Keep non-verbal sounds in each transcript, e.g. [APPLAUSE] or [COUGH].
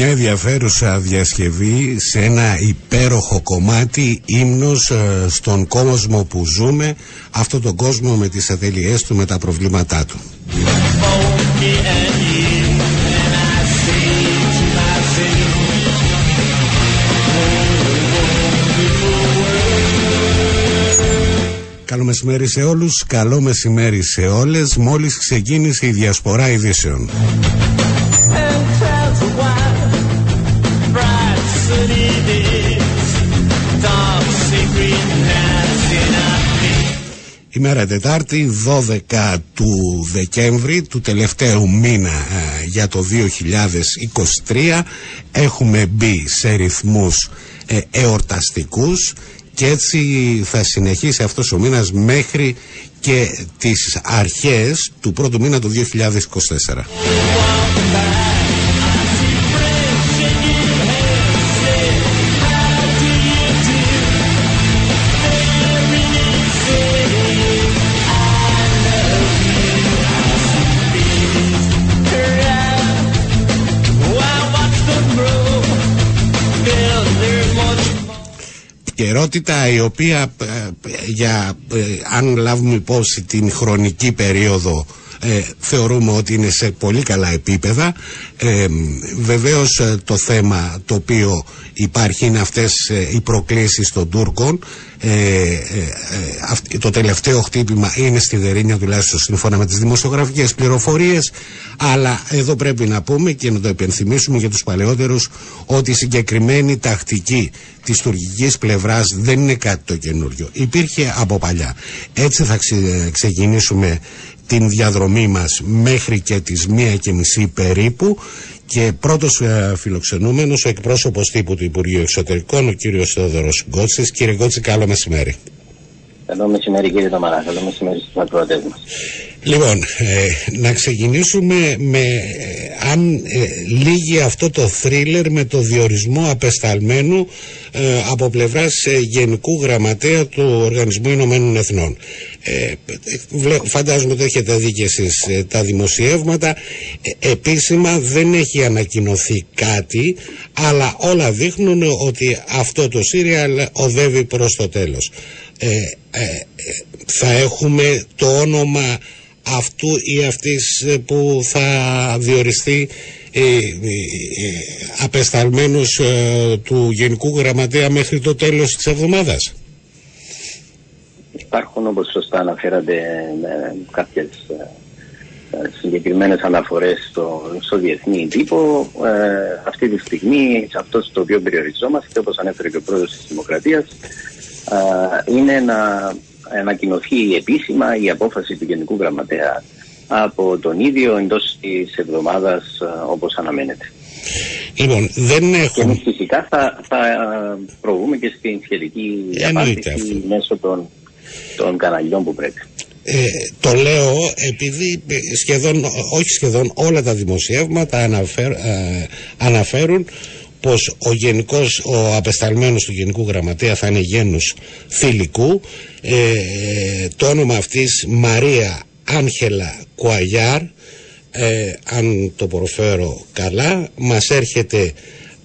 Μια ενδιαφέρουσα διασκευή σε ένα υπέροχο κομμάτι ύμνος ε, στον κόσμο που ζούμε, αυτόν τον κόσμο με τις ατελειές του, με τα προβλήματά του. Καλό μεσημέρι σε όλους, καλό μεσημέρι σε όλες. Μόλις ξεκίνησε η διασπορά ειδήσεων. Ημέρα Τετάρτη 12 του Δεκέμβρη του τελευταίου μήνα ε, για το 2023 έχουμε μπει σε ρυθμούς ε, εορταστικούς και έτσι θα συνεχίσει αυτός ο μήνας μέχρι και τις αρχές του πρώτου μήνα του 2024. Επικαιρότητα η οποία ε, για, ε, αν λάβουμε υπόψη την χρονική περίοδο ε, θεωρούμε ότι είναι σε πολύ καλά επίπεδα ε, βεβαίως το θέμα το οποίο υπάρχει είναι αυτές οι προκλήσεις των Τούρκων το τελευταίο χτύπημα είναι στη Δερίνια τουλάχιστον σύμφωνα με τις δημοσιογραφικές πληροφορίες αλλά εδώ πρέπει να πούμε και να το επενθυμίσουμε για τους παλαιότερους ότι η συγκεκριμένη τακτική της τουρκικής πλευράς δεν είναι κάτι το καινούριο. Υπήρχε από παλιά. Έτσι θα ξεκινήσουμε την διαδρομή μας μέχρι και τις μία και μισή περίπου και πρώτος ε, φιλοξενούμενος ο εκπρόσωπος τύπου του Υπουργείου Εξωτερικών ο κύριος Θεόδωρος Γκότσης. Κύριε Γκότση καλό μεσημέρι. Καλό μεσημέρι κύριε Ταμαρά, καλό μεσημέρι στους ακροατές μας. Λοιπόν, ε, να ξεκινήσουμε με ε, αν ε, λύγει αυτό το θρίλερ με το διορισμό απεσταλμένου ε, από πλευράς Γενικού Γραμματέα του Οργανισμού Ηνωμένων Εθνών. Φαντάζομαι ότι έχετε δει και εσείς τα δημοσιεύματα. Επίσημα δεν έχει ανακοινωθεί κάτι, αλλά όλα δείχνουν ότι αυτό το σύριαλ οδεύει προς το τέλος. θα έχουμε το όνομα αυτού ή αυτής ε, που θα διοριστεί ε, ε, απεσταλμένος του Γενικού Γραμματέα μέχρι το τέλος της εβδομάδας. Υπάρχουν όπως σωστά αναφέρατε κάποιες συγκεκριμένες αναφορές στο, στο διεθνή τύπο. αυτή τη στιγμή, σε αυτό το οποίο περιοριζόμαστε, όπως ανέφερε και ο πρόεδρος της Δημοκρατίας, είναι να ανακοινωθεί επίσημα η απόφαση του Γενικού Γραμματέα από τον ίδιο εντός της εβδομάδας όπως αναμένεται. Λοιπόν, δεν έχω... Και εμείς φυσικά θα, θα προβούμε και στην σχετική απάντηση μέσω των, των καναλιών που πρέπει. Ε, το λέω επειδή σχεδόν, όχι σχεδόν όλα τα δημοσιεύματα αναφέρ, ε, αναφέρουν πως ο γενικός, ο απεσταλμένος του Γενικού Γραμματέα θα είναι γένους θηλυκού. Ε, το όνομα αυτής Μαρία Άγχελα Κουαγιάρ ε, αν το προφέρω καλά μας έρχεται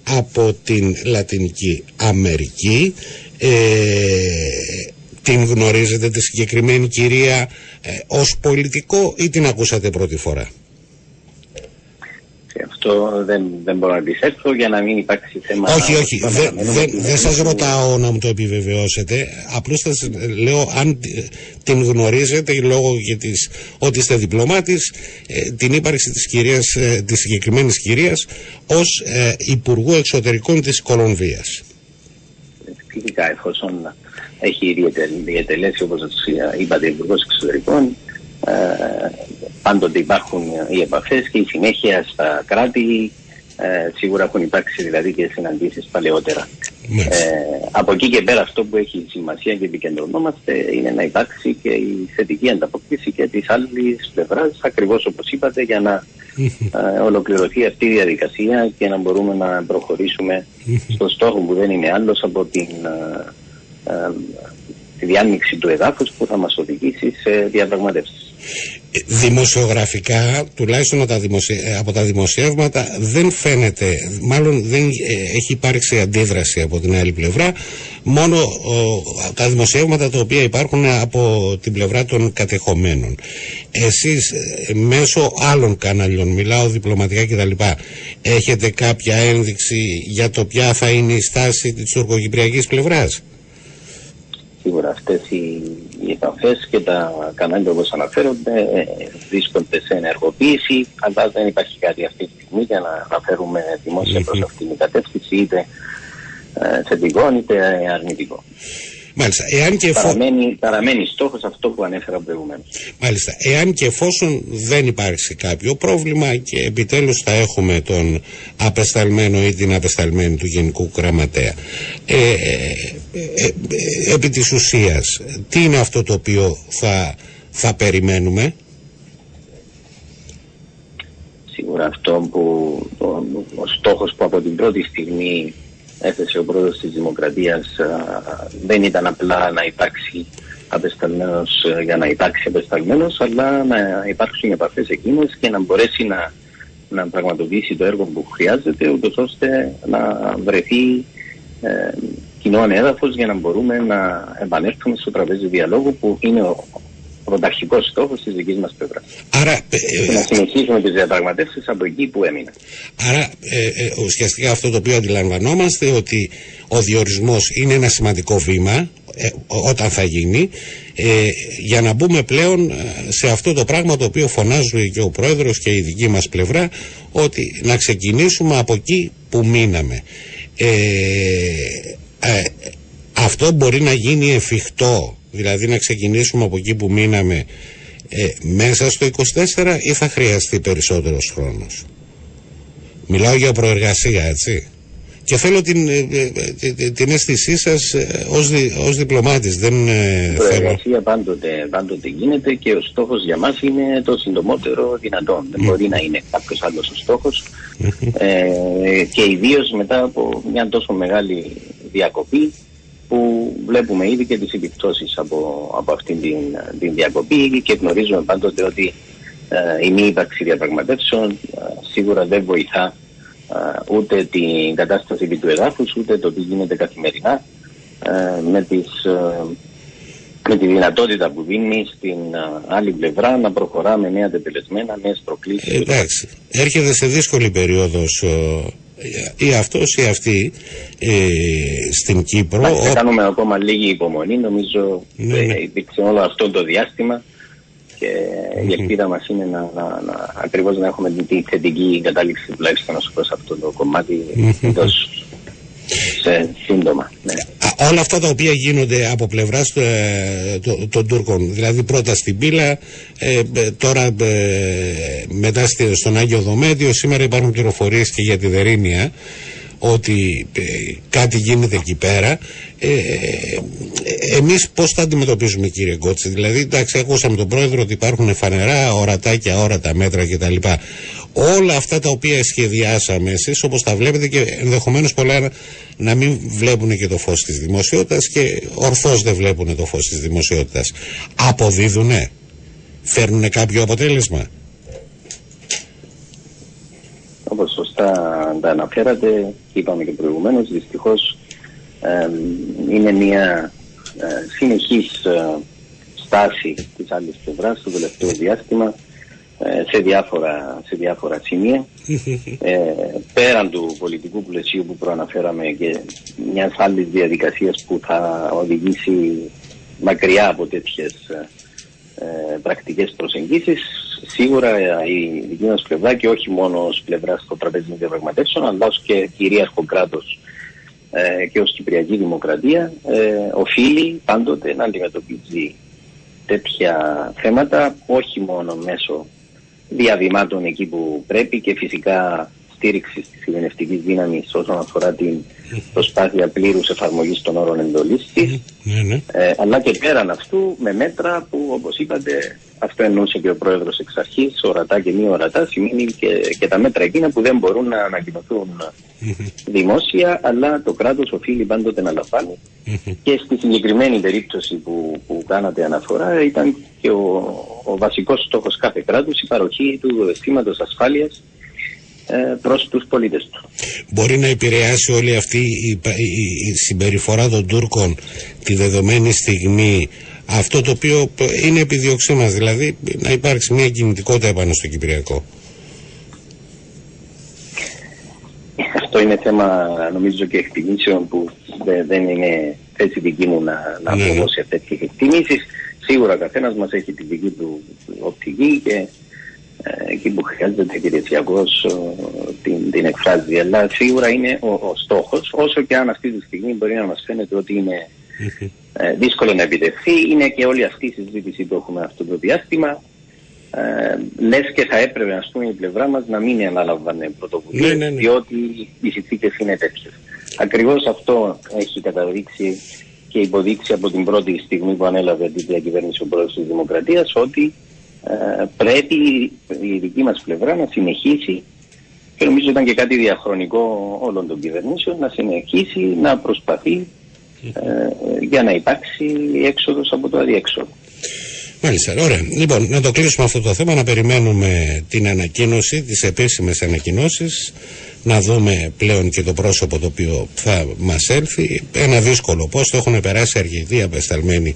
από την Λατινική Αμερική. Ε, την γνωρίζετε τη συγκεκριμένη κυρία ε, ως πολιτικό ή την ακούσατε πρώτη φορά; Αυτό δεν, δεν μπορώ να αντισέλθω για να μην υπάρξει θέμα. Όχι, όχι. Δεν δε, δε σας ρωτάω να μου το επιβεβαιώσετε. Απλώς θα λέω αν την γνωρίζετε λόγω της, ότι είστε διπλωμάτης, ε, την ύπαρξη της κυρίας, ε, της συγκεκριμένης κυρίας ως ε, Υπουργού Εξωτερικών της Κολομβίας. Φυσικά, εφόσον έχει διατελέσει, όπως είπατε, Υπουργός Εξωτερικών, ε, πάντοτε υπάρχουν οι επαφές και η συνέχεια στα κράτη ε, σίγουρα έχουν υπάρξει δηλαδή και συναντήσεις παλαιότερα. Ε, από εκεί και πέρα αυτό που έχει σημασία και επικεντρωνόμαστε είναι να υπάρξει και η θετική ανταποκρίση και της άλλης πλευράς ακριβώς όπως είπατε για να ε, ολοκληρωθεί αυτή η διαδικασία και να μπορούμε να προχωρήσουμε στο στόχο που δεν είναι άλλος από την τη διάνοιξη του εδάφους που θα μας οδηγήσει σε διαπραγματεύσεις. Δημοσιογραφικά, τουλάχιστον από τα δημοσιεύματα, δεν φαίνεται, μάλλον δεν έχει υπάρξει αντίδραση από την άλλη πλευρά, μόνο τα δημοσιεύματα τα οποία υπάρχουν από την πλευρά των κατεχομένων. Εσείς μέσω άλλων καναλιών, μιλάω διπλωματικά κτλ, έχετε κάποια ένδειξη για το ποια θα είναι η στάση της τουρκοκυπριακής πλευράς; Σίγουρα αυτές οι, οι επαφές και τα κανάλια όπως αναφέρονται ε, βρίσκονται σε ενεργοποίηση αλλά δεν υπάρχει κάτι αυτή τη στιγμή για να αναφέρουμε δημόσια προς αυτήν την κατεύθυνση είτε ε, θετικό είτε αρνητικό. Μάλιστα. Εάν και παραμένει, παραμένει στόχος αυτό που ανέφερα προηγουμένως. Μάλιστα. Εάν και εφόσον δεν υπάρξει κάποιο πρόβλημα και επιτέλους θα έχουμε τον απεσταλμένο ή την απεσταλμένη του Γενικού Γραμματέα. Ε, ε, ε, ε επί της ουσίας, τι είναι αυτό το οποίο θα, θα περιμένουμε; Σίγουρα αυτό που ο, ο στόχος που από την πρώτη στιγμή έθεσε ο πρόεδρος της Δημοκρατίας δεν ήταν απλά να υπάρξει απεσταλμένος ε, για να υπάρξει απεσταλμένος αλλά να υπάρξουν επαφές εκείνες και να μπορέσει να, να πραγματοποιήσει το έργο που χρειάζεται ούτως ώστε να βρεθεί ε, κοινό έδαφος για να μπορούμε να επανέλθουμε στο τραπέζι διαλόγου που είναι ο, πρωταρχικός στόχος της δικής μας πλευράς. Άρα. Ε, να συνεχίσουμε τις διαπραγματεύσεις από εκεί που έμεινα. Άρα, ε, ε, ουσιαστικά αυτό το οποίο αντιλαμβανόμαστε ότι ο διορισμός είναι ένα σημαντικό βήμα ε, όταν θα γίνει για να μπούμε πλέον σε αυτό το πράγμα το οποίο φωνάζουν και ο πρόεδρος και η δική μας πλευρά ότι να ξεκινήσουμε από εκεί που μείναμε. αυτό μπορεί να γίνει εφικτό δηλαδή να ξεκινήσουμε από εκεί που μείναμε ε, μέσα στο 24 ή θα χρειαστεί περισσότερος χρόνος; Μιλάω για προεργασία, έτσι. Και θέλω την, ε, ε, την αίσθησή σας ως, δι, ως διπλωμάτης. Δεν, η προεργασία πάντοτε, πάντοτε γίνεται και ο στόχος για μας είναι το συντομότερο δυνατόν. Δεν μπορεί να είναι κάποιος άλλος ο στοχος ε, και ιδίως μετά από μια τόσο μεγάλη διακοπή που βλέπουμε ήδη και τις επιπτώσεις από, από αυτήν την, την διακοπή και γνωρίζουμε πάντοτε ότι ε, η μη ύπαρξη διαπραγματεύσεων ε, σίγουρα δεν βοηθά ε, ούτε την κατάσταση του εδάφους ούτε το τι γίνεται καθημερινά με, τις, με τη δυνατότητα που δίνει στην άλλη πλευρά να προχωρά με νέα τεπελεσμένα, νέες προκλήσεις. Εντάξει, έρχεται σε δύσκολη περίοδος ή αυτός ή αυτή ε, στην Κύπρο. Θα κάνουμε ακόμα λίγη υπομονή, νομίζω ναι, ναι. υπήρξε όλο αυτό το διάστημα και η ελπίδα μας είναι να, να, να, ακριβώς να έχουμε την θετική κατάληξη τουλάχιστον σε αυτό το κομμάτι σε σύντομα. Ναι. όλα αυτά τα οποία γίνονται από πλευράς ε, των Τούρκων, δηλαδή πρώτα στην Πύλα, ε, τώρα ε, μετά στον Άγιο Δομέτιο, σήμερα υπάρχουν πληροφορίες και για τη Δερήνια ότι κάτι γίνεται εκεί πέρα. Ε, εμείς πώς θα αντιμετωπίζουμε κύριε Γκότση, δηλαδή εντάξει ακούσαμε τον πρόεδρο ότι υπάρχουν φανερά ορατά και αόρατα μέτρα κτλ όλα αυτά τα οποία σχεδιάσαμε εσείς όπως τα βλέπετε και ενδεχομένως πολλά να μην βλέπουν και το φως της δημοσιότητας και ορθώς δεν βλέπουν το φως της δημοσιότητας αποδίδουνε; Φέρνουν κάποιο αποτέλεσμα; Όπως σωστά τα αναφέρατε και είπαμε και προηγουμένως δυστυχώς είναι μια ε, συνεχής ε, στάση της άλλης πλευράς στο τελευταίο διάστημα ε, σε διάφορα, σε διάφορα σημεία. Ε, πέραν του πολιτικού πλαισίου που προαναφέραμε και μιας άλλης διαδικασίας που θα οδηγήσει μακριά από τέτοιες ε, πρακτικές προσεγγίσεις, σίγουρα η δική μας πλευρά και όχι μόνο ως πλευρά στο τραπέζι των διαπραγματεύσεων, αλλά ως και κυρίαρχο κράτος ε, και ως Κυπριακή Δημοκρατία, ε, οφείλει πάντοτε να αντιμετωπίζει τέτοια θέματα, όχι μόνο μέσω διαβημάτων εκεί που πρέπει και φυσικά στήριξη της ειρηνευτικής δύναμης όσον αφορά την προσπάθεια πλήρους εφαρμογής των όρων εντολής της. Ναι, ναι. ε, αλλά και πέραν αυτού με μέτρα που όπως είπατε, αυτό εννοούσε και ο πρόεδρος εξ αρχής, ορατά και μη ορατά, σημαίνει και, και τα μέτρα εκείνα που δεν μπορούν να ανακοινωθούν δημόσια, αλλά το κράτος οφείλει πάντοτε να λαμβάνει. Και στη συγκεκριμένη περίπτωση που, που κάνατε αναφορά ήταν και ο, ο βασικός στόχος κάθε κράτους η παροχή του αισθήματος ασφάλειας ε, προς τους πολίτες του. Μπορεί να επηρεάσει όλη αυτή η, η, συμπεριφορά των Τούρκων τη δεδομένη στιγμή αυτό το οποίο είναι επιδιώξή μας, δηλαδή να υπάρξει μια κινητικότητα επάνω στο Κυπριακό. Αυτό είναι θέμα νομίζω και εκτιμήσεων που δεν είναι έτσι δική μου να, να ναι. ναι. σε τέτοιες εκτιμήσεις. Σίγουρα καθένας μας έχει τη δική του οπτική και ε, εκεί που χρειάζεται υπηρεσιακό την, την εκφράζει. Αλλά σίγουρα είναι ο, ο στόχος, όσο και αν αυτή τη στιγμή μπορεί να μας φαίνεται ότι είναι ε, δύσκολο να επιτευχθεί, είναι και όλη αυτή η συζήτηση που έχουμε αυτό το διάστημα. Ε, Λες και θα έπρεπε ας πούμε, η πλευρά μας να μην αναλαμβάνε πρωτοβουλίες, ναι, ναι, ναι. διότι οι συνθήκες είναι τέτοιες. Ακριβώς αυτό έχει καταδείξει και υποδείξει από την πρώτη στιγμή που ανέλαβε την διακυβέρνηση ο πρόεδρος της Δημοκρατίας ότι ε, πρέπει η δική μας πλευρά να συνεχίσει και νομίζω ήταν και κάτι διαχρονικό όλων των κυβερνήσεων να συνεχίσει να προσπαθεί ε, για να υπάρξει έξοδος από το αδιέξοδο. Μάλιστα, ωραία. Λοιπόν, να το κλείσουμε αυτό το θέμα, να περιμένουμε την ανακοίνωση, τις επίσημες ανακοινώσεις, να δούμε πλέον και το πρόσωπο το οποίο θα μας έλθει. Ένα δύσκολο το έχουν περάσει αργητοί απεσταλμένοι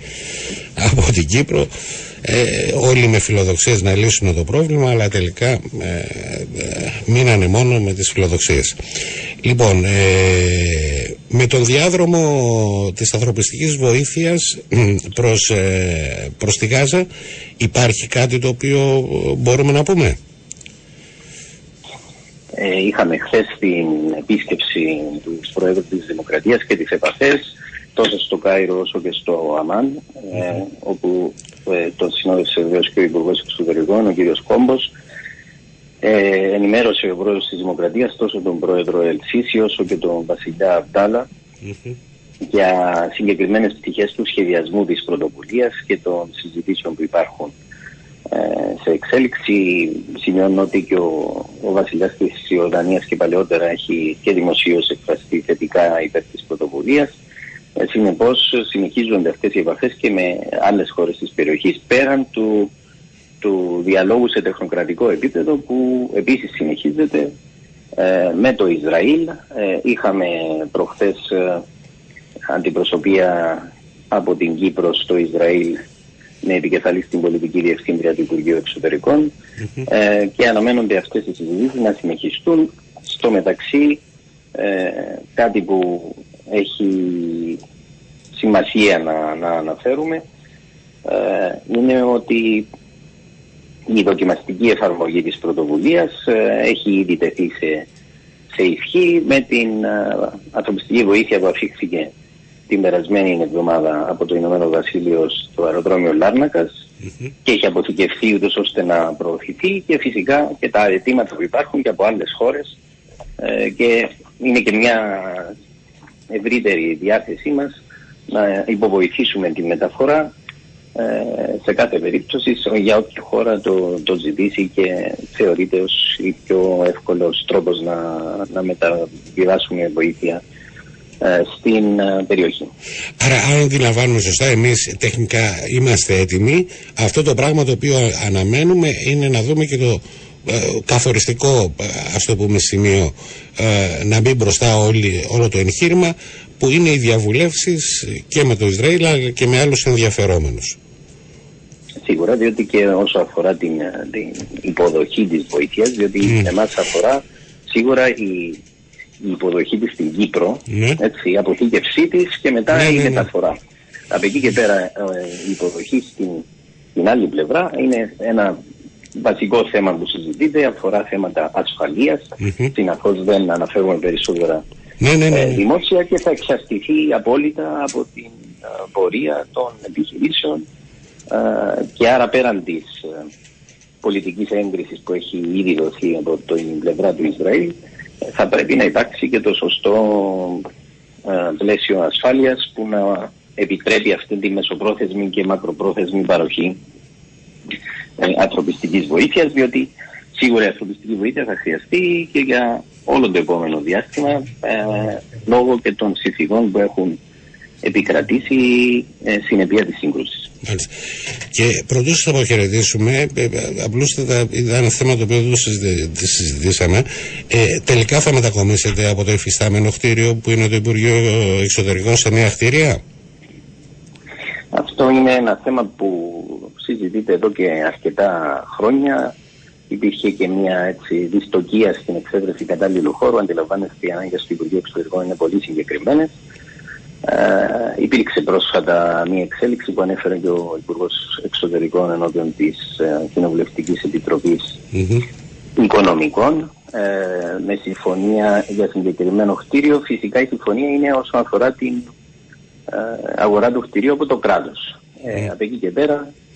από την Κύπρο ε, όλοι με φιλοδοξίες να λύσουν το πρόβλημα αλλά τελικά ε, ε, μείνανε μόνο με τις φιλοδοξίες. Λοιπόν ε, με τον διάδρομο της ανθρωπιστικής βοήθειας [CLEARS THROAT] προς, ε, προς τη Γάζα υπάρχει κάτι το οποίο μπορούμε να πούμε; Είχαμε χθες την επίσκεψη του Προέδρου της Δημοκρατίας και τις επαφές τόσο στο Κάιρο όσο και στο Αμάν, ε, όπου ε, τον συνόδευσε βεβαίως και ο Υπουργός Εξωτερικών, ο κ. Κόμπος. Ε, ενημέρωσε ο πρόεδρος της Δημοκρατίας τόσο τον πρόεδρο Ελσίση όσο και τον βασιλιά Αμπτάλα για συγκεκριμένες πτυχές του σχεδιασμού της πρωτοβουλίας και των συζητήσεων που υπάρχουν ε, σε εξέλιξη. Σημειώνω ότι και ο, ο βασιλιάς της Ιορδανίας και παλαιότερα έχει και δημοσίως εκφραστεί θετικά υπέρ της πρωτοβουλίας. Ε, Συνεπώς, συνεχίζονται αυτές οι επαφές και με άλλες χώρες της περιοχής πέραν του, του διαλόγου σε τεχνοκρατικό επίπεδο που επίσης συνεχίζεται ε, με το Ισραήλ. Ε, είχαμε προχθές αντιπροσωπεία από την Κύπρο στο Ισραήλ με επικεφαλής στην πολιτική διευθύντρια του Υπουργείου και αναμένονται αυτές οι συζητήσεις να συνεχιστούν. Στο μεταξύ κάτι που έχει σημασία να, να αναφέρουμε ε, είναι ότι η δοκιμαστική εφαρμογή της πρωτοβουλίας ε, έχει ήδη τεθεί σε, σε ισχύ με την ε, ανθρωπιστική βοήθεια που αφήχθηκε την περασμένη εβδομάδα από το Ηνωμένο Βασίλειο στο αεροδρόμιο και έχει αποθηκευθεί ούτως ώστε να προωθηθεί και φυσικά και τα αιτήματα που υπάρχουν και από άλλες χώρες και είναι και μια ευρύτερη διάθεσή μας να υποβοηθήσουμε τη μεταφορά ε, σε κάθε περίπτωση για όποια χώρα το, το ζητήσει και θεωρείται ως η πιο εύκολος τρόπος να, να μεταβιβάσουμε βοήθεια ε, στην ε, περιοχή. Άρα αν αντιλαμβάνουμε σωστά εμείς τεχνικά είμαστε έτοιμοι αυτό το πράγμα το οποίο αναμένουμε είναι να δούμε και το καθοριστικό ας το πούμε σημείο να μπει μπροστά όλη, όλο το εγχείρημα που είναι οι διαβουλεύσεις και με το Ισραήλ αλλά και με άλλους ενδιαφερόμενους. Σίγουρα, διότι και όσο αφορά την, την υποδοχή της βοήθειας, διότι mm. εμάς αφορά σίγουρα η, η υποδοχή της στην Κύπρο, ναι. έτσι, η αποθήκευσή της και μετά ναι, η ναι, ναι. μεταφορά. Από εκεί και πέρα ε, η υποδοχή στην, στην άλλη πλευρά είναι ένα βασικό θέμα που συζητείται, αφορά θέματα ασφαλείας. Mm-hmm. Συναφώς δεν αναφέρουμε περισσότερα ναι, ναι, ναι, ε, ναι. δημόσια και θα εξαρτηθεί απόλυτα από την ε, πορεία των επιχειρήσεων ε, και άρα πέραν της πολιτικής έγκρισης που έχει ήδη δοθεί από την πλευρά του Ισραήλ θα πρέπει να υπάρξει και το σωστό πλαίσιο ασφάλειας που να επιτρέπει αυτή τη μεσοπρόθεσμη και μακροπρόθεσμη παροχή ανθρωπιστικής βοήθειας διότι σίγουρα η ανθρωπιστική βοήθεια θα χρειαστεί και για όλο το επόμενο διάστημα ε, λόγω και των συνθηκών που έχουν επικρατήσει ε, συνεπία της σύγκρουσης. Και πρωτού σας αποχαιρετήσουμε, ε, ε, απλούστατα ήταν ένα θέμα το οποίο δεν το συζητήσαμε. Ε, τελικά θα μετακομίσετε από το εφιστάμενο κτίριο που είναι το Υπουργείο Εξωτερικών σε νέα κτίρια; Αυτό είναι ένα θέμα που συζητείται εδώ και αρκετά χρόνια. Υπήρχε και μια έτσι, δυστοκία στην εξέβρεση κατάλληλου χώρου. Αντιλαμβάνεστε οι ανάγκες του Υπουργείου Εξωτερικών είναι πολύ συγκεκριμένες. Ε, υπήρξε πρόσφατα μια εξέλιξη που ανέφερε και ο Υπουργός Εξωτερικών ενώπιον της ε, Κοινοβουλευτικής Οικονομικών ε, με συμφωνία για συγκεκριμένο κτίριο. Φυσικά η συμφωνία είναι όσον αφορά την ε, αγορά του κτηρίου από το κράτος. Ε, από εκεί και πέρα ε,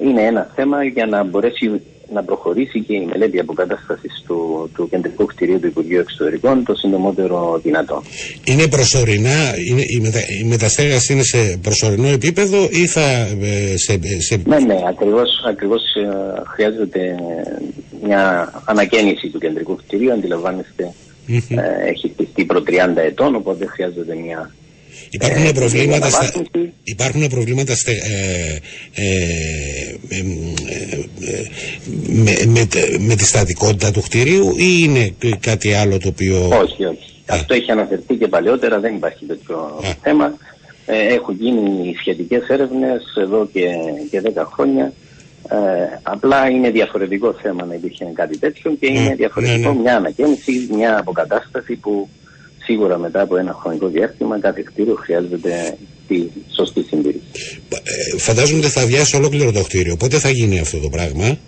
είναι ένα θέμα για να μπορέσει να προχωρήσει και η μελέτη αποκατάστασης του, του κεντρικού κτηρίου του Υπουργείου Εξωτερικών το συντομότερο δυνατό. Είναι προσωρινά, είναι, η, μετα, η μεταστέγαση είναι σε προσωρινό επίπεδο ή θα ε, σε, σε... Ναι, ναι, ακριβώς, ακριβώς ε, χρειάζεται μια ανακαίνιση του κεντρικού κτηρίου, αντιλαμβάνεστε, mm-hmm. ε, έχει χτιστεί προ 30 ετών, οπότε χρειάζεται μια Υπάρχουν, ε, προβλήματα στα, υπάρχουν προβλήματα στα, ε, ε, ε, με, με, με, τη στατικότητα του κτηρίου ή είναι κάτι άλλο το οποίο... Όχι, όχι. Αυτό έχει αναφερθεί και παλαιότερα, δεν υπάρχει τέτοιο θέμα. έχουν γίνει σχετικές έρευνες εδώ και, και 10 χρόνια. Ε, απλά είναι διαφορετικό θέμα να υπήρχε κάτι τέτοιο και είναι διαφορετικό ναι, ναι. μια ανακαίνιση, μια αποκατάσταση που σίγουρα μετά από ένα χρονικό διάστημα κάθε κτίριο χρειάζεται τη σωστή συντήρηση. Ε, φαντάζομαι ότι θα βιάσει ολόκληρο το κτίριο. Πότε θα γίνει αυτό το πράγμα;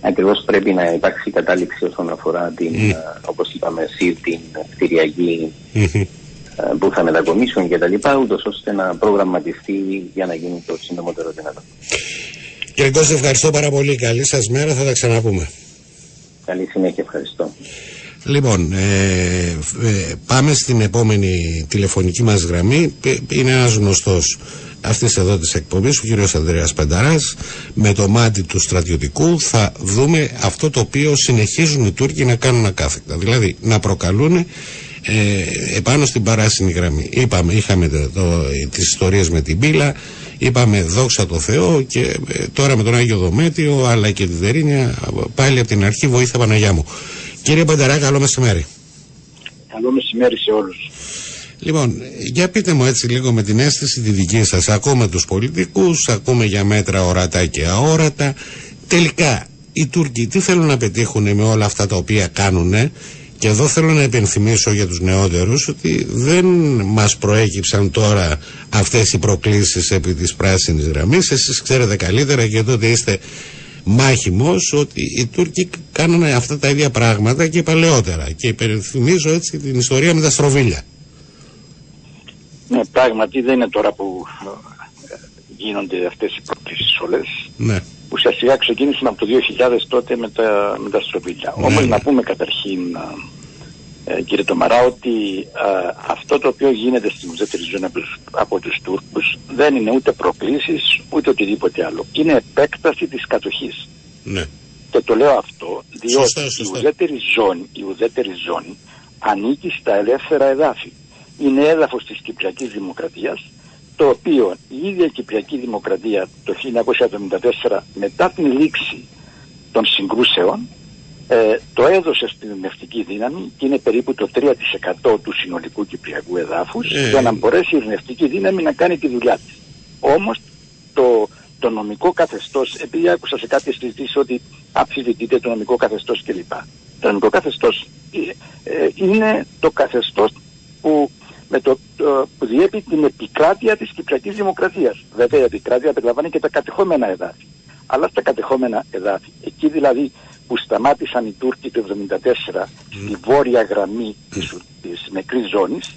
Ακριβώς πρέπει να υπάρξει κατάληξη όσον αφορά την, mm. όπως είπαμε εσύ, την κτηριακή mm-hmm. που θα μετακομίσουν και τα λοιπά, ούτως ώστε να προγραμματιστεί για να γίνει το σύντομότερο δυνατό. Κύριε Κώστα, ευχαριστώ πάρα πολύ. Καλή σας μέρα, θα τα ξαναπούμε. Καλή συνέχεια, ευχαριστώ. Λοιπόν, ε, ε, πάμε στην επόμενη τηλεφωνική μας γραμμή. Ε, είναι ένας γνωστός αυτής εδώ της εκπομπής, ο κύριος Ανδρέας Πενταράς. Με το μάτι του στρατιωτικού θα δούμε αυτό το οποίο συνεχίζουν οι Τούρκοι να κάνουν ακάθεκτα. Δηλαδή να προκαλούν ε, επάνω στην παράσινη γραμμή. Είπαμε, είχαμε το, το, τις ιστορίες με την πύλα, είπαμε δόξα τω Θεώ και τώρα με τον Άγιο Δομέτιο αλλά και τη Δερίνια πάλι από την αρχή βοήθεια Παναγιά μου. Κύριε Πανταρά, καλό μεσημέρι. Καλό μεσημέρι σε όλους. Λοιπόν, για πείτε μου έτσι λίγο με την αίσθηση τη δική σας. Ακούμε τους πολιτικούς, ακούμε για μέτρα ορατά και αόρατα. Τελικά, οι Τούρκοι τι θέλουν να πετύχουν με όλα αυτά τα οποία κάνουν και εδώ θέλω να επενθυμίσω για τους νεότερους ότι δεν μας προέκυψαν τώρα αυτές οι προκλήσεις επί της πράσινης γραμμής. Εσείς ξέρετε καλύτερα και τότε είστε μάχημος ότι οι Τούρκοι κάνανε αυτά τα ίδια πράγματα και παλαιότερα και υπενθυμίζω έτσι την ιστορία με τα στροβίλια. Ναι, πράγματι δεν είναι τώρα που ε, γίνονται αυτές οι προκλήσεις όλες. Ναι. Ουσιαστικά ξεκίνησαν από το 2000 τότε με τα, με τα στροβίλια. Ναι. Όμως να πούμε καταρχήν ε, κύριε Τομαρά ότι ε, αυτό το οποίο γίνεται στην ουδέτερη ζώνη από, από τους Τούρκους δεν είναι ούτε προκλήσεις ούτε οτιδήποτε άλλο. Είναι επέκταση της κατοχής. Ναι. Και το λέω αυτό διότι σωστά, σωστά. Η, ουδέτερη ζώνη, η ουδέτερη ζώνη ανήκει στα ελεύθερα εδάφη. Είναι έδαφος της Κυπριακής Δημοκρατίας το οποίο η ίδια Κυπριακή Δημοκρατία το 1974 μετά την λήξη των συγκρούσεων ε, το έδωσε στην ειρηνευτική δύναμη και είναι περίπου το 3% του συνολικού κυπριακού εδάφους ε. για να μπορέσει η ειρηνευτική δύναμη να κάνει τη δουλειά της. Όμως το, το νομικό καθεστώς, επειδή άκουσα σε κάποιες συζητήσεις ότι αμφισβητείται το νομικό καθεστώς κλπ. Το νομικό καθεστώς ε, ε, είναι το καθεστώς που, με το, που διέπει την επικράτεια της Κυπριακής Δημοκρατίας. Βέβαια η επικράτεια περιλαμβάνει και τα κατεχόμενα εδάφη. Αλλά στα κατεχόμενα εδάφη, εκεί δηλαδή που σταμάτησαν οι Τούρκοι το 1974 στη βόρεια γραμμή της, της νεκρής ζώνης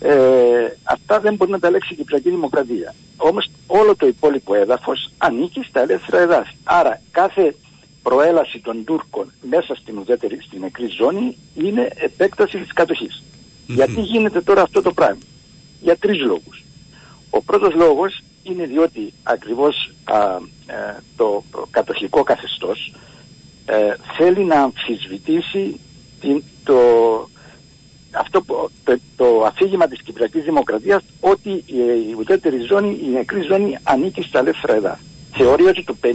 ε, αυτά δεν μπορεί να τα ελέγξει η Κυπριακή Δημοκρατία. Όμως όλο το υπόλοιπο έδαφος ανήκει στα ελεύθερα εδάφη. Άρα κάθε προέλαση των Τούρκων μέσα στην ουδέτερη, στην νεκρή ζώνη είναι επέκταση της κατοχής. Γιατί γίνεται τώρα αυτό το πράγμα; Για τρεις λόγους. Ο πρώτος λόγος είναι διότι ακριβώς ε, το κατοχικό καθεστώς ε, θέλει να αμφισβητήσει την, το, αυτό το, το αφήγημα της Κυπριακής Δημοκρατίας ότι η ουδέτερη ζώνη, η νεκρή ζώνη ανήκει στα ελεύθερα εδάφη. Θεωρεί ότι το 50%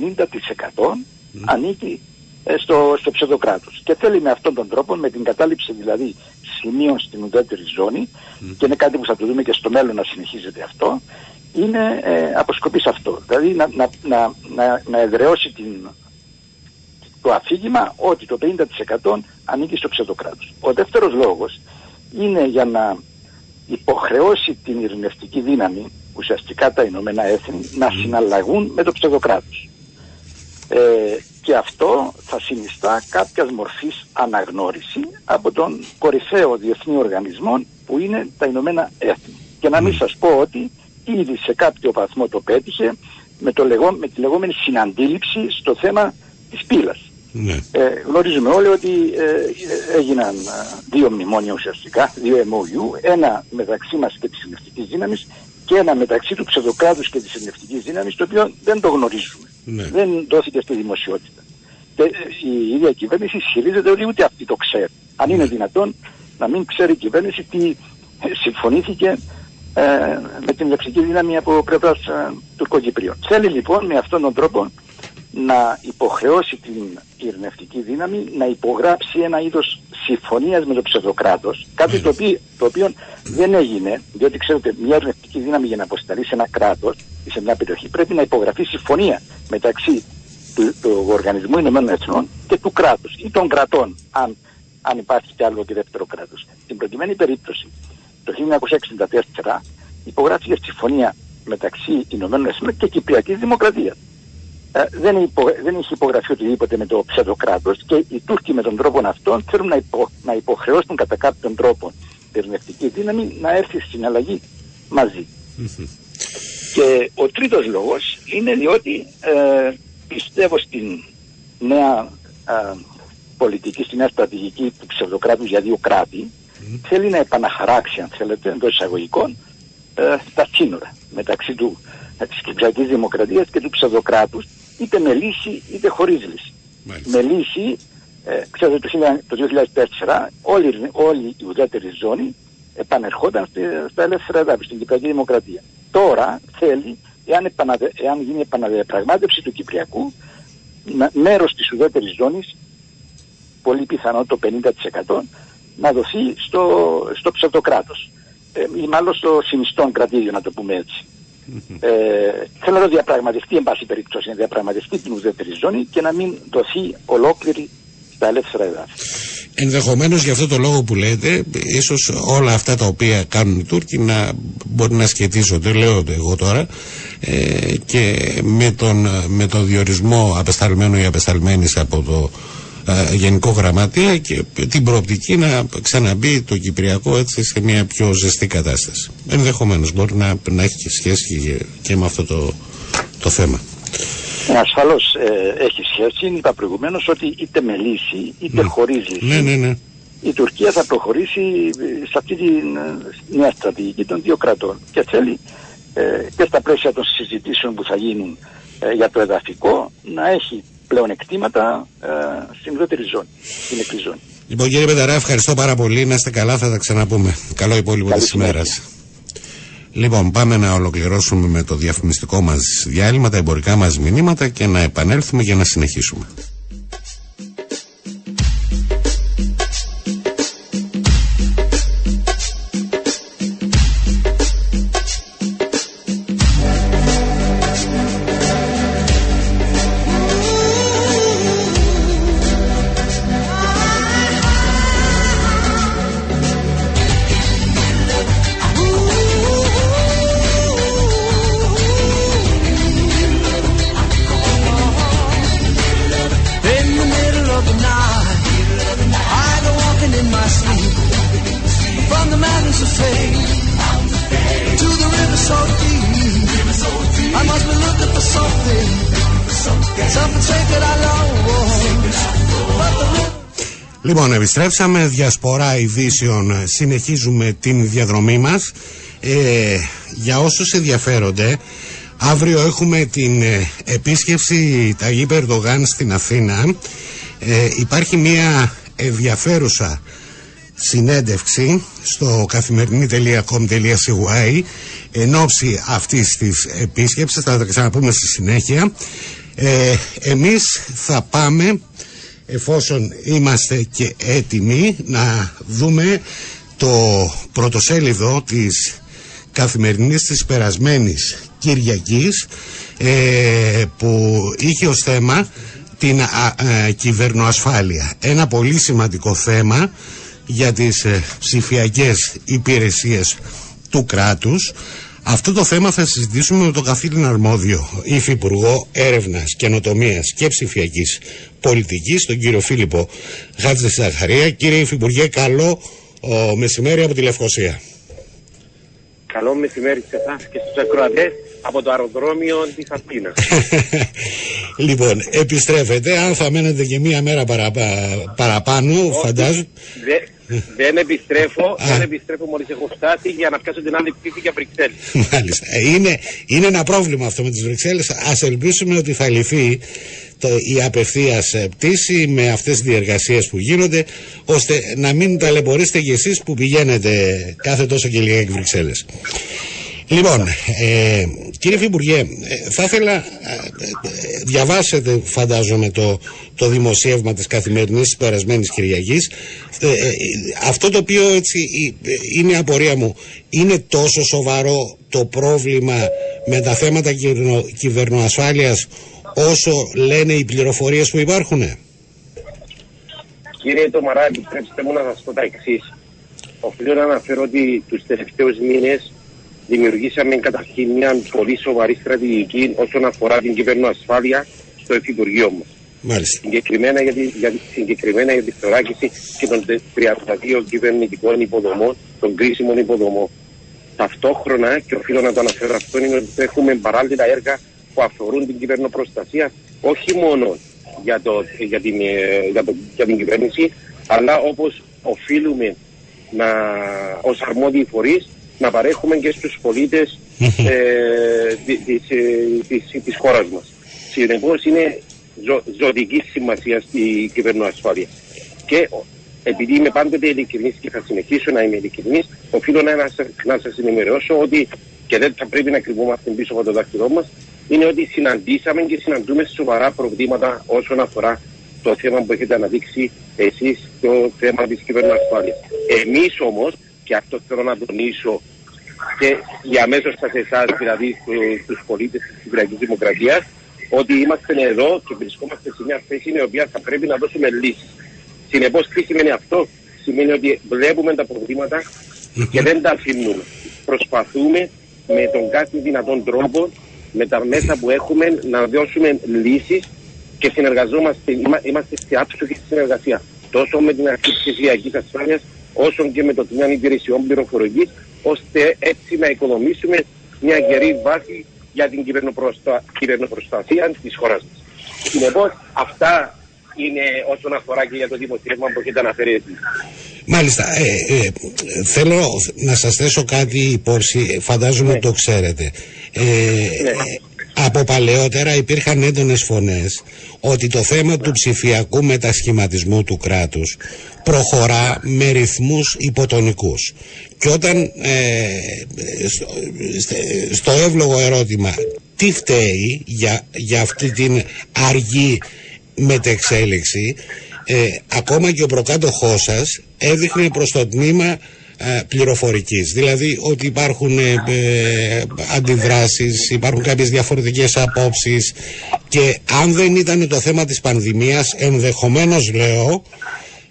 ανήκει ε, στο, στο ψευδοκράτος. Και θέλει με αυτόν τον τρόπο, με την κατάληψη δηλαδή σημείων στην ουδέτερη ζώνη, και είναι κάτι που θα το δούμε και στο μέλλον να συνεχίζεται αυτό, είναι ε, αποσκοπή σε αυτό. Δηλαδή να, να, να, να, να εδραιώσει την, το αφήγημα ότι το 50% ανήκει στο ψευδοκράτος. Ο δεύτερος λόγος είναι για να υποχρεώσει την ειρηνευτική δύναμη, ουσιαστικά τα Ηνωμένα Έθνη, να συναλλαγούν με το ψευδοκράτος. Ε, και αυτό θα συνιστά κάποιας μορφής αναγνώριση από τον κορυφαίο διεθνή οργανισμό που είναι τα Ηνωμένα Έθνη. Και να μην σας πω ότι ήδη σε κάποιο βαθμό το πέτυχε με, το λεγό, με τη λεγόμενη συναντήληψη στο θέμα της πύλας. Ναι. Ε, γνωρίζουμε όλοι ότι ε, έγιναν ε, δύο μνημόνια ουσιαστικά, δύο MOU, ένα μεταξύ μας και της συνευτικής δύναμης και ένα μεταξύ του ψευδοκράτους και της συνευτικής δύναμης, το οποίο δεν το γνωρίζουμε. Ναι. Δεν δόθηκε στη δημοσιότητα. Και ε, η ίδια κυβέρνηση ισχυρίζεται ότι ούτε αυτή το ξέρει. Αν είναι ναι. δυνατόν να μην ξέρει η κυβέρνηση τι συμφωνήθηκε ε, με την λεξική δύναμη από πλευράς ε, τουρκοκυπρίων. Θέλει λοιπόν με αυτόν τον τρόπο να υποχρεώσει την ειρηνευτική δύναμη να υπογράψει ένα είδος συμφωνίας με το ψευδοκράτος, κάτι το οποίο, το οποίο δεν έγινε, διότι ξέρετε μια ειρηνευτική δύναμη για να αποσταλεί σε ένα κράτος ή σε μια περιοχή πρέπει να υπογραφεί συμφωνία μεταξύ του, του Οργανισμού Ηνωμένων Εθνών και του κράτους ή των κρατών, αν, αν υπάρχει κι άλλο και δεύτερο κράτος. Στην προκειμένη περίπτωση, το 1964 υπογράφηκε συμφωνία μεταξύ Ηνωμένων Εθνών και Κυπριακής Δημοκρατίας. Ε, δεν, υπο, δεν έχει υπογραφεί οτιδήποτε με το ψευδοκράτος και οι Τούρκοι με τον τρόπο αυτόν θέλουν να, υπο, να υποχρεώσουν κατά κάποιον τρόπο την ειρηνευτική δύναμη να έρθει στην αλλαγή μαζί. Και ο τρίτος λόγος είναι διότι ε, πιστεύω στην νέα ε, πολιτική, στην νέα στρατηγική του ψευδοκράτους για δύο κράτη θέλει να επαναχαράξει αν θέλετε εντός εισαγωγικών ε, τα σύνορα μεταξύ του, ε, της Κυπριακής Δημοκρατίας και του ψευδοκράτους είτε με λύση είτε χωρίς λύση. Με λύση, ε, ξέρετε το, 2004 όλη, όλη η ουδέτερη ζώνη επανερχόταν στη, στα ελεύθερα εδάφη, στην Κυπριακή Δημοκρατία. Τώρα θέλει, εάν, επαναδε, εάν γίνει επαναδιαπραγμάτευση του Κυπριακού, να, μέρος της ουδέτερης ζώνης, πολύ πιθανό το 50%, να δοθεί στο, στο ψευδοκράτος. Ε, ή μάλλον στο συνιστόν κρατήριο, να το πούμε έτσι ε, θέλω να διαπραγματευτεί, εν πάση περιπτώσει, να διαπραγματευτεί την ουδέτερη ζώνη και να μην δοθεί ολόκληρη στα ελεύθερα εδάφη. Ενδεχομένως για αυτό το λόγο που λέτε, ίσως όλα αυτά τα οποία κάνουν οι Τούρκοι να μπορεί να σχετίζονται, λέω εγώ τώρα, ε, και με τον, με τον διορισμό απεσταλμένου ή απεσταλμένης από το ε, γενικό γραμματέα και την προοπτική να ξαναμπεί το Κυπριακό έτσι σε μια πιο ζεστή κατάσταση. Ενδεχομένως μπορεί να, να έχει σχέση και, με αυτό το, το θέμα. Ε, ασφαλώς ε, έχει σχέση. Είπα προηγουμένως ότι είτε με λύση είτε ναι. χωρίς λύση. Ναι, ναι, ναι. Η Τουρκία θα προχωρήσει σε αυτή τη νέα στρατηγική των δύο κρατών και θέλει και στα πλαίσια των συζητήσεων που θα γίνουν για το εδαφικό να έχει πλέον εκτήματα ε, στην ουδέτερη ζώνη, στην νεκρή ζώνη. Λοιπόν κύριε Πεταρά, ευχαριστώ πάρα πολύ. Να είστε καλά, θα τα ξαναπούμε. Καλό υπόλοιπο της ημέρας. Λοιπόν, πάμε να ολοκληρώσουμε με το διαφημιστικό μας διάλειμμα, τα εμπορικά μας μηνύματα και να επανέλθουμε για να συνεχίσουμε. Λοιπόν, επιστρέψαμε, διασπορά ειδήσεων, συνεχίζουμε την διαδρομή μας. Ε, για όσους ενδιαφέρονται, αύριο έχουμε την ε, επίσκεψη Ταγί Περδογάν στην Αθήνα. Ε, υπάρχει μια ενδιαφέρουσα συνέντευξη στο καθημερινή.com.cy εν ώψη αυτής της επίσκεψης, θα τα ξαναπούμε στη συνέχεια. Ε, εμείς θα πάμε εφόσον είμαστε και έτοιμοι να δούμε το πρωτοσέλιδο της καθημερινής της περασμένης Κυριακής ε, που είχε ως θέμα την α, ε, κυβερνοασφάλεια. Ένα πολύ σημαντικό θέμα για τις ε, ψηφιακές υπηρεσίες του κράτους. Αυτό το θέμα θα συζητήσουμε με τον καθήλυνα αρμόδιο Υφυπουργό Έρευνας, Καινοτομίας και Ψηφιακής Πολιτικής, τον κύριο Φίλιππο Χάτζε Ζαχαρία. Κύριε Υφυπουργέ, καλό ο, μεσημέρι από τη Λευκοσία. Καλό μεσημέρι σε εσάς και στους ακροατές από το αεροδρόμιο της Αθήνας. [LAUGHS] λοιπόν, επιστρέφετε. Αν θα μένετε και μία μέρα παραπάνω, φαντάζομαι. δεν επιστρέφω, δεν επιστρέφω μόλις έχω φτάσει για να πιάσω την άλλη πτήση για Βρυξέλλες. Μάλιστα. Ε, είναι, είναι ένα πρόβλημα αυτό με τις Βρυξέλλες. Ας ελπίσουμε ότι θα λυθεί το, η απευθείας ε, πτήση με αυτές τις διεργασίες που γίνονται ώστε να μην ταλαιπωρήσετε κι εσείς που πηγαίνετε κάθε τόσο και λίγα Βρυξέλλες. Λοιπόν, ε, κύριε Φιμπουργέ, ε, θα ήθελα, ε, διαβάσετε φαντάζομαι το, το δημοσίευμα της καθημερινής της περασμένης Κυριακής. αυτό το οποίο έτσι είναι απορία μου, είναι τόσο σοβαρό το πρόβλημα με τα θέματα κυβερνοασφάλειας όσο λένε οι πληροφορίες που υπάρχουν. Κύριε Τομαρά, επιτρέψτε μου να σας πω τα εξής. Οφείλω να αναφέρω ότι τους τελευταίους μήνες δημιουργήσαμε καταρχήν μια πολύ σοβαρή στρατηγική όσον αφορά την κυβερνοασφάλεια στο Υφυπουργείο μας. Μάλιστα. Συγκεκριμένα για, τη, για, συγκεκριμένα για τη θωράκιση και των 32 κυβερνητικών υποδομών, των κρίσιμων υποδομών. Ταυτόχρονα, και οφείλω να το αναφέρω αυτό, είναι ότι έχουμε παράλληλα έργα που αφορούν την κυβερνοπροστασία όχι μόνο για, το, για, την, ε, για, το, για την κυβέρνηση, αλλά όπως οφείλουμε να, ως αρμόδιοι φορείς να παρέχουμε και στους πολίτες ε, της, της, της, χώρας μας. Συνεπώς είναι ζω, ζωτικής σημασίας στη κυβερνοασφάλεια. Και επειδή είμαι πάντοτε ειλικρινής και θα συνεχίσω να είμαι ειλικρινής, οφείλω να, να σας ενημερώσω ότι και δεν θα πρέπει να κρυβόμαστε πίσω από το δάχτυλό μας, είναι ότι συναντήσαμε και συναντούμε σοβαρά προβλήματα όσον αφορά το θέμα που έχετε αναδείξει εσείς, το θέμα της κυβερνοασφάλειας. Εμείς όμως, και αυτό θέλω να τονίσω και για αμέσω σε εσάς, δηλαδή στου πολίτες της Κυπριακή Δημοκρατίας, ότι είμαστε εδώ και βρισκόμαστε σε μια θέση η οποία θα πρέπει να δώσουμε λύσεις. Συνεπώς, τι σημαίνει αυτό, σημαίνει ότι βλέπουμε τα προβλήματα και δεν τα αφήνουμε. Προσπαθούμε με τον κάθε δυνατόν τρόπο, με τα μέσα που έχουμε, να δώσουμε λύσεις και συνεργαζόμαστε, είμαστε σε άψογη συνεργασία τόσο με την αρχή της ψηφιακή ασφάλειας, όσο και με το τμήμα υπηρεσιών πληροφορικής, ώστε έτσι να οικοδομήσουμε μια γερή βάση για την κυβερνοπροστα... κυβερνοπροστασία της χώρας μας. Συνεπώς, αυτά είναι όσον αφορά και για το δημοσίευμα που έχετε αναφέρει εσείς. Μάλιστα. Ε, ε, θέλω να σας θέσω κάτι υπόρση, φαντάζομαι ναι. το ξέρετε. Ε, ναι. Από παλαιότερα υπήρχαν έντονες φωνές ότι το θέμα του ψηφιακού μετασχηματισμού του κράτους προχωρά με ρυθμούς υποτονικούς. Και όταν ε, στο, στο εύλογο ερώτημα τι φταίει για, για αυτή την αργή μετεξέλιξη ε, ακόμα και ο προκάτοχός σας έδειχνε προς το τμήμα ε, πληροφορικής δηλαδή ότι υπάρχουν ε, ε, αντιδράσεις υπάρχουν κάποιες διαφορετικές απόψεις και αν δεν ήταν το θέμα της πανδημίας ενδεχομένως λέω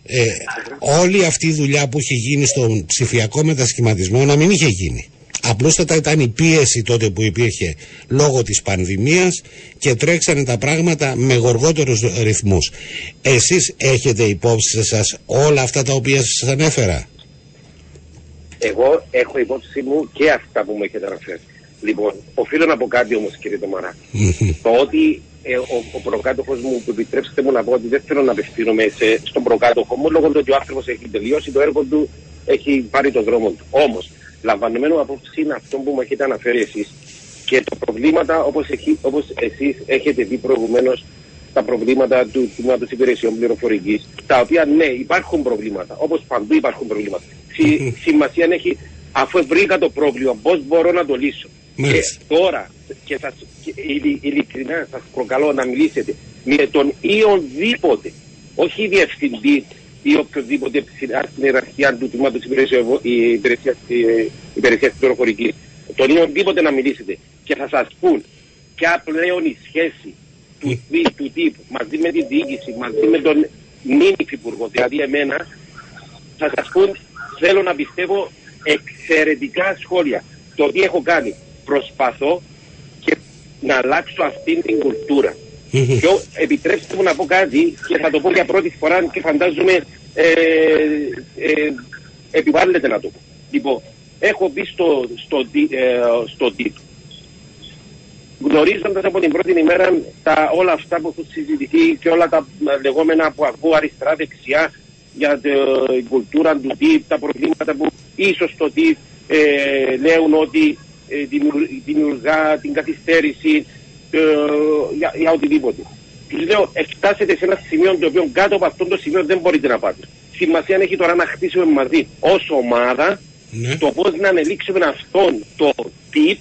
ε, όλη αυτή η δουλειά που έχει γίνει στον ψηφιακό μετασχηματισμό να μην είχε γίνει Απλούστατα ήταν η πίεση τότε που υπήρχε λόγω της πανδημίας και τρέξανε τα πράγματα με γοργότερους ρυθμούς. Εσείς έχετε υπόψη σας όλα αυτά τα οποία σας ανέφερα; Εγώ έχω υπόψη μου και αυτά που μου έχετε αναφέρει. Λοιπόν, οφείλω να πω κάτι όμως κύριε Τομαρά. [LAUGHS] το ότι ε, ο, ο προκάτοχος μου, που επιτρέψτε μου να πω ότι δεν θέλω να απευθύνομαι σε, στον προκάτοχο μου λόγω του ότι ο άνθρωπος έχει τελειώσει, το έργο του έχει πάρει το δρόμο του. Όμως, λαμβανωμένο απόψη είναι αυτό που μου έχετε αναφέρει εσείς και τα προβλήματα όπως, έχει, όπως εσείς έχετε δει προηγουμένως τα προβλήματα του τμήματος υπηρεσιών πληροφορικής, τα οποία ναι, υπάρχουν προβλήματα, όπως παντού υπάρχουν προβλήματα. Σημασία έχει, αφού βρήκα το πρόβλημα, πώς μπορώ να το λύσω. Και τώρα, και σας, και ειλικρινά σας προκαλώ να μιλήσετε με τον ή ονδήποτε, όχι διευθυντή ή οποιοδήποτε ψηλά στην ιεραρχία του τμήματος υπηρεσίας πληροφορική, τον ή ονδήποτε να μιλήσετε και θα σας πούν ποια πλέον η σχέση του, του τύπου μαζί με την διοίκηση, μαζί με τον μήνυ υφυπουργό, δηλαδή εμένα, θα σας πούν, θέλω να πιστεύω εξαιρετικά σχόλια. Το τι έχω κάνει. Προσπαθώ και να αλλάξω αυτήν την κουλτούρα. Και επιτρέψτε μου να πω κάτι και θα το πω για πρώτη φορά και φαντάζομαι ε, ε, επιβάλλεται να το πω. Λοιπόν, έχω μπει στο, στο, ε, στο τύπο γνωρίζοντας από την πρώτη ημέρα τα, όλα αυτά που έχουν συζητηθεί και όλα τα λεγόμενα που ακούω αριστερά-δεξιά για την κουλτούρα του ΤΥΠ, τα προβλήματα που ίσως το ΤΥΠ ε, λέουν ότι ε, δημιουργά την καθυστέρηση ε, για, για οτιδήποτε. Τους λέω, φτάσετε σε ένα σημείο το οποίο κάτω από αυτό το σημείο δεν μπορείτε να πάτε. Σημασία έχει τώρα να χτίσουμε μαζί ως ομάδα ναι. το πώς να ανελήξουμε αυτόν το τύπ,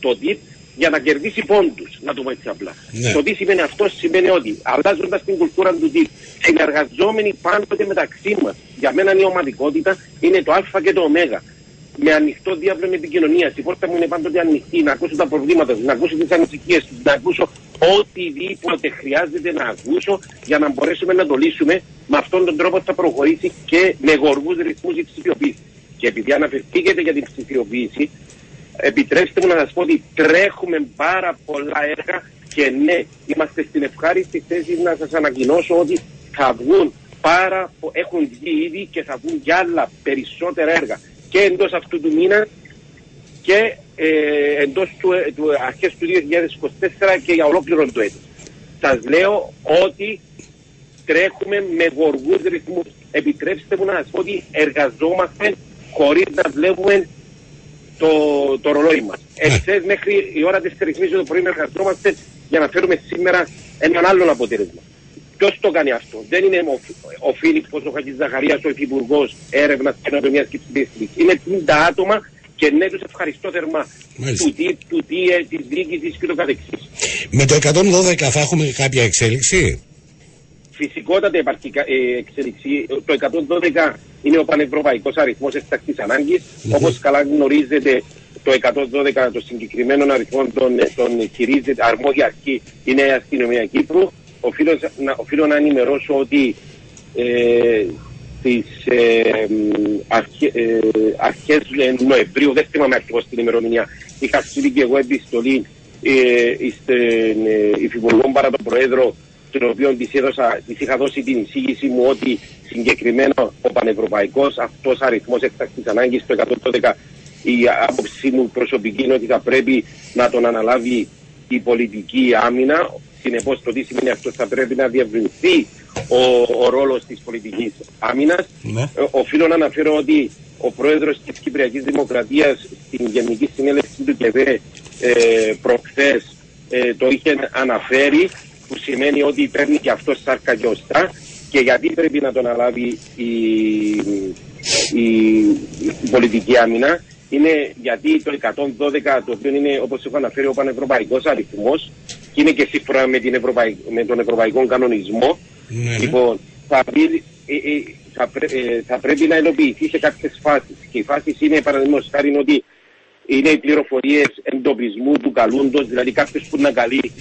το τύπ για να κερδίσει πόντους, να το πω έτσι απλά. Ναι. Το τι σημαίνει αυτό σημαίνει ότι αλλάζοντα την κουλτούρα του τύπου, συνεργαζόμενοι πάντοτε μεταξύ μας, για μένα η ομαδικότητα είναι το Α και το Ω. Με ανοιχτό διάβλο επικοινωνίας. Η πόρτα μου είναι πάντοτε ανοιχτή, να ακούσω τα προβλήματα τους, να ακούσω τις ανησυχίες τους, να ακούσω οτιδήποτε χρειάζεται να ακούσω για να μπορέσουμε να το λύσουμε. Με αυτόν τον τρόπο θα προχωρήσει και με γοργούς ρυθμούς η ψηφιοποίηση. Και επειδή αναφερθήκατε για την ψηφιοποίηση, επιτρέψτε μου να σας πω ότι τρέχουμε πάρα πολλά έργα και ναι, είμαστε στην ευχάριστη θέση να σας ανακοινώσω ότι θα βγουν πάρα, έχουν βγει ήδη και θα βγουν για άλλα περισσότερα έργα και εντός αυτού του μήνα και ε, εντός του, ε, του αρχές του 2024 και για ολόκληρο το έτος. Σας λέω ότι τρέχουμε με γοργούς ρυθμούς. Επιτρέψτε μου να σας πω ότι εργαζόμαστε χωρίς να βλέπουμε το, το ρολόι μας. Ναι. μέχρι η ώρα της 4 το πρωί εργαζόμαστε για να φέρουμε σήμερα έναν άλλο αποτέλεσμα. Ποιος το κάνει αυτό; Δεν είναι ο, ο Φίλιππος, ο Ζαχαρίας, ο Υφυπουργός Έρευνας και Ενωπημία και Ψηφίστρη. Είναι 50 άτομα και ναι, τους ευχαριστώ θερμά. Του τι, του τι, ε, της διοίκησης και το καθεξής. Με το 112 θα έχουμε κάποια εξέλιξη; Φυσικότατα υπάρχει ε, εξέλιξη. Το 112 είναι ο πανευρωπαϊκός αριθμός εκτακτής ανάγκης. Mm-hmm. Όπως καλά γνωρίζετε, το 112 το συγκεκριμένο αριθμό των, των χειρίζεται αρμόδια αρχή είναι η αστυνομία Κύπρου. Οφείλω να, οφείλω να ενημερώσω ότι ε, στις ε, αρχέ, ε, αρχές Νοεμβρίου, δεν θυμάμαι ακριβώς την ημερομηνία, είχα στείλει και εγώ επιστολή ε, στην ε, Υφυπουργό παρά τον Προέδρο τον οποίο της, έδωσα, της είχα δώσει την εισήγηση μου ότι συγκεκριμένο ο πανευρωπαϊκός αυτός αριθμός εκτακτής ανάγκης το 112 η άποψή μου προσωπική είναι ότι θα πρέπει να τον αναλάβει η πολιτική άμυνα. Συνεπώς, το τι σημαίνει αυτό θα πρέπει να διευρυνθεί ο, ο ρόλος της πολιτικής άμυνας. Ναι. Ε, οφείλω να αναφέρω ότι ο πρόεδρος της Κυπριακής Δημοκρατίας στην Γενική Συνέλευση του ΚΕΒΕ ε, προχθές ε, το είχε αναφέρει που σημαίνει ότι παίρνει και αυτός σάρκα και και γιατί πρέπει να τον αναλάβει η, η, η, πολιτική άμυνα. Είναι γιατί το 112 το οποίο είναι όπως έχω αναφέρει ο πανευρωπαϊκός αριθμός και είναι και σύμφωνα με, την με τον ευρωπαϊκό κανονισμό. Ναι. λοιπόν θα, ε, ε, θα, ε, θα, πρέπει να ενοποιηθεί σε κάποιες φάσεις. Και οι φάσεις είναι παραδείγματος χάρη ότι είναι οι πληροφορίες εντοπισμού του καλούντος, δηλαδή κάποιος που να καλεί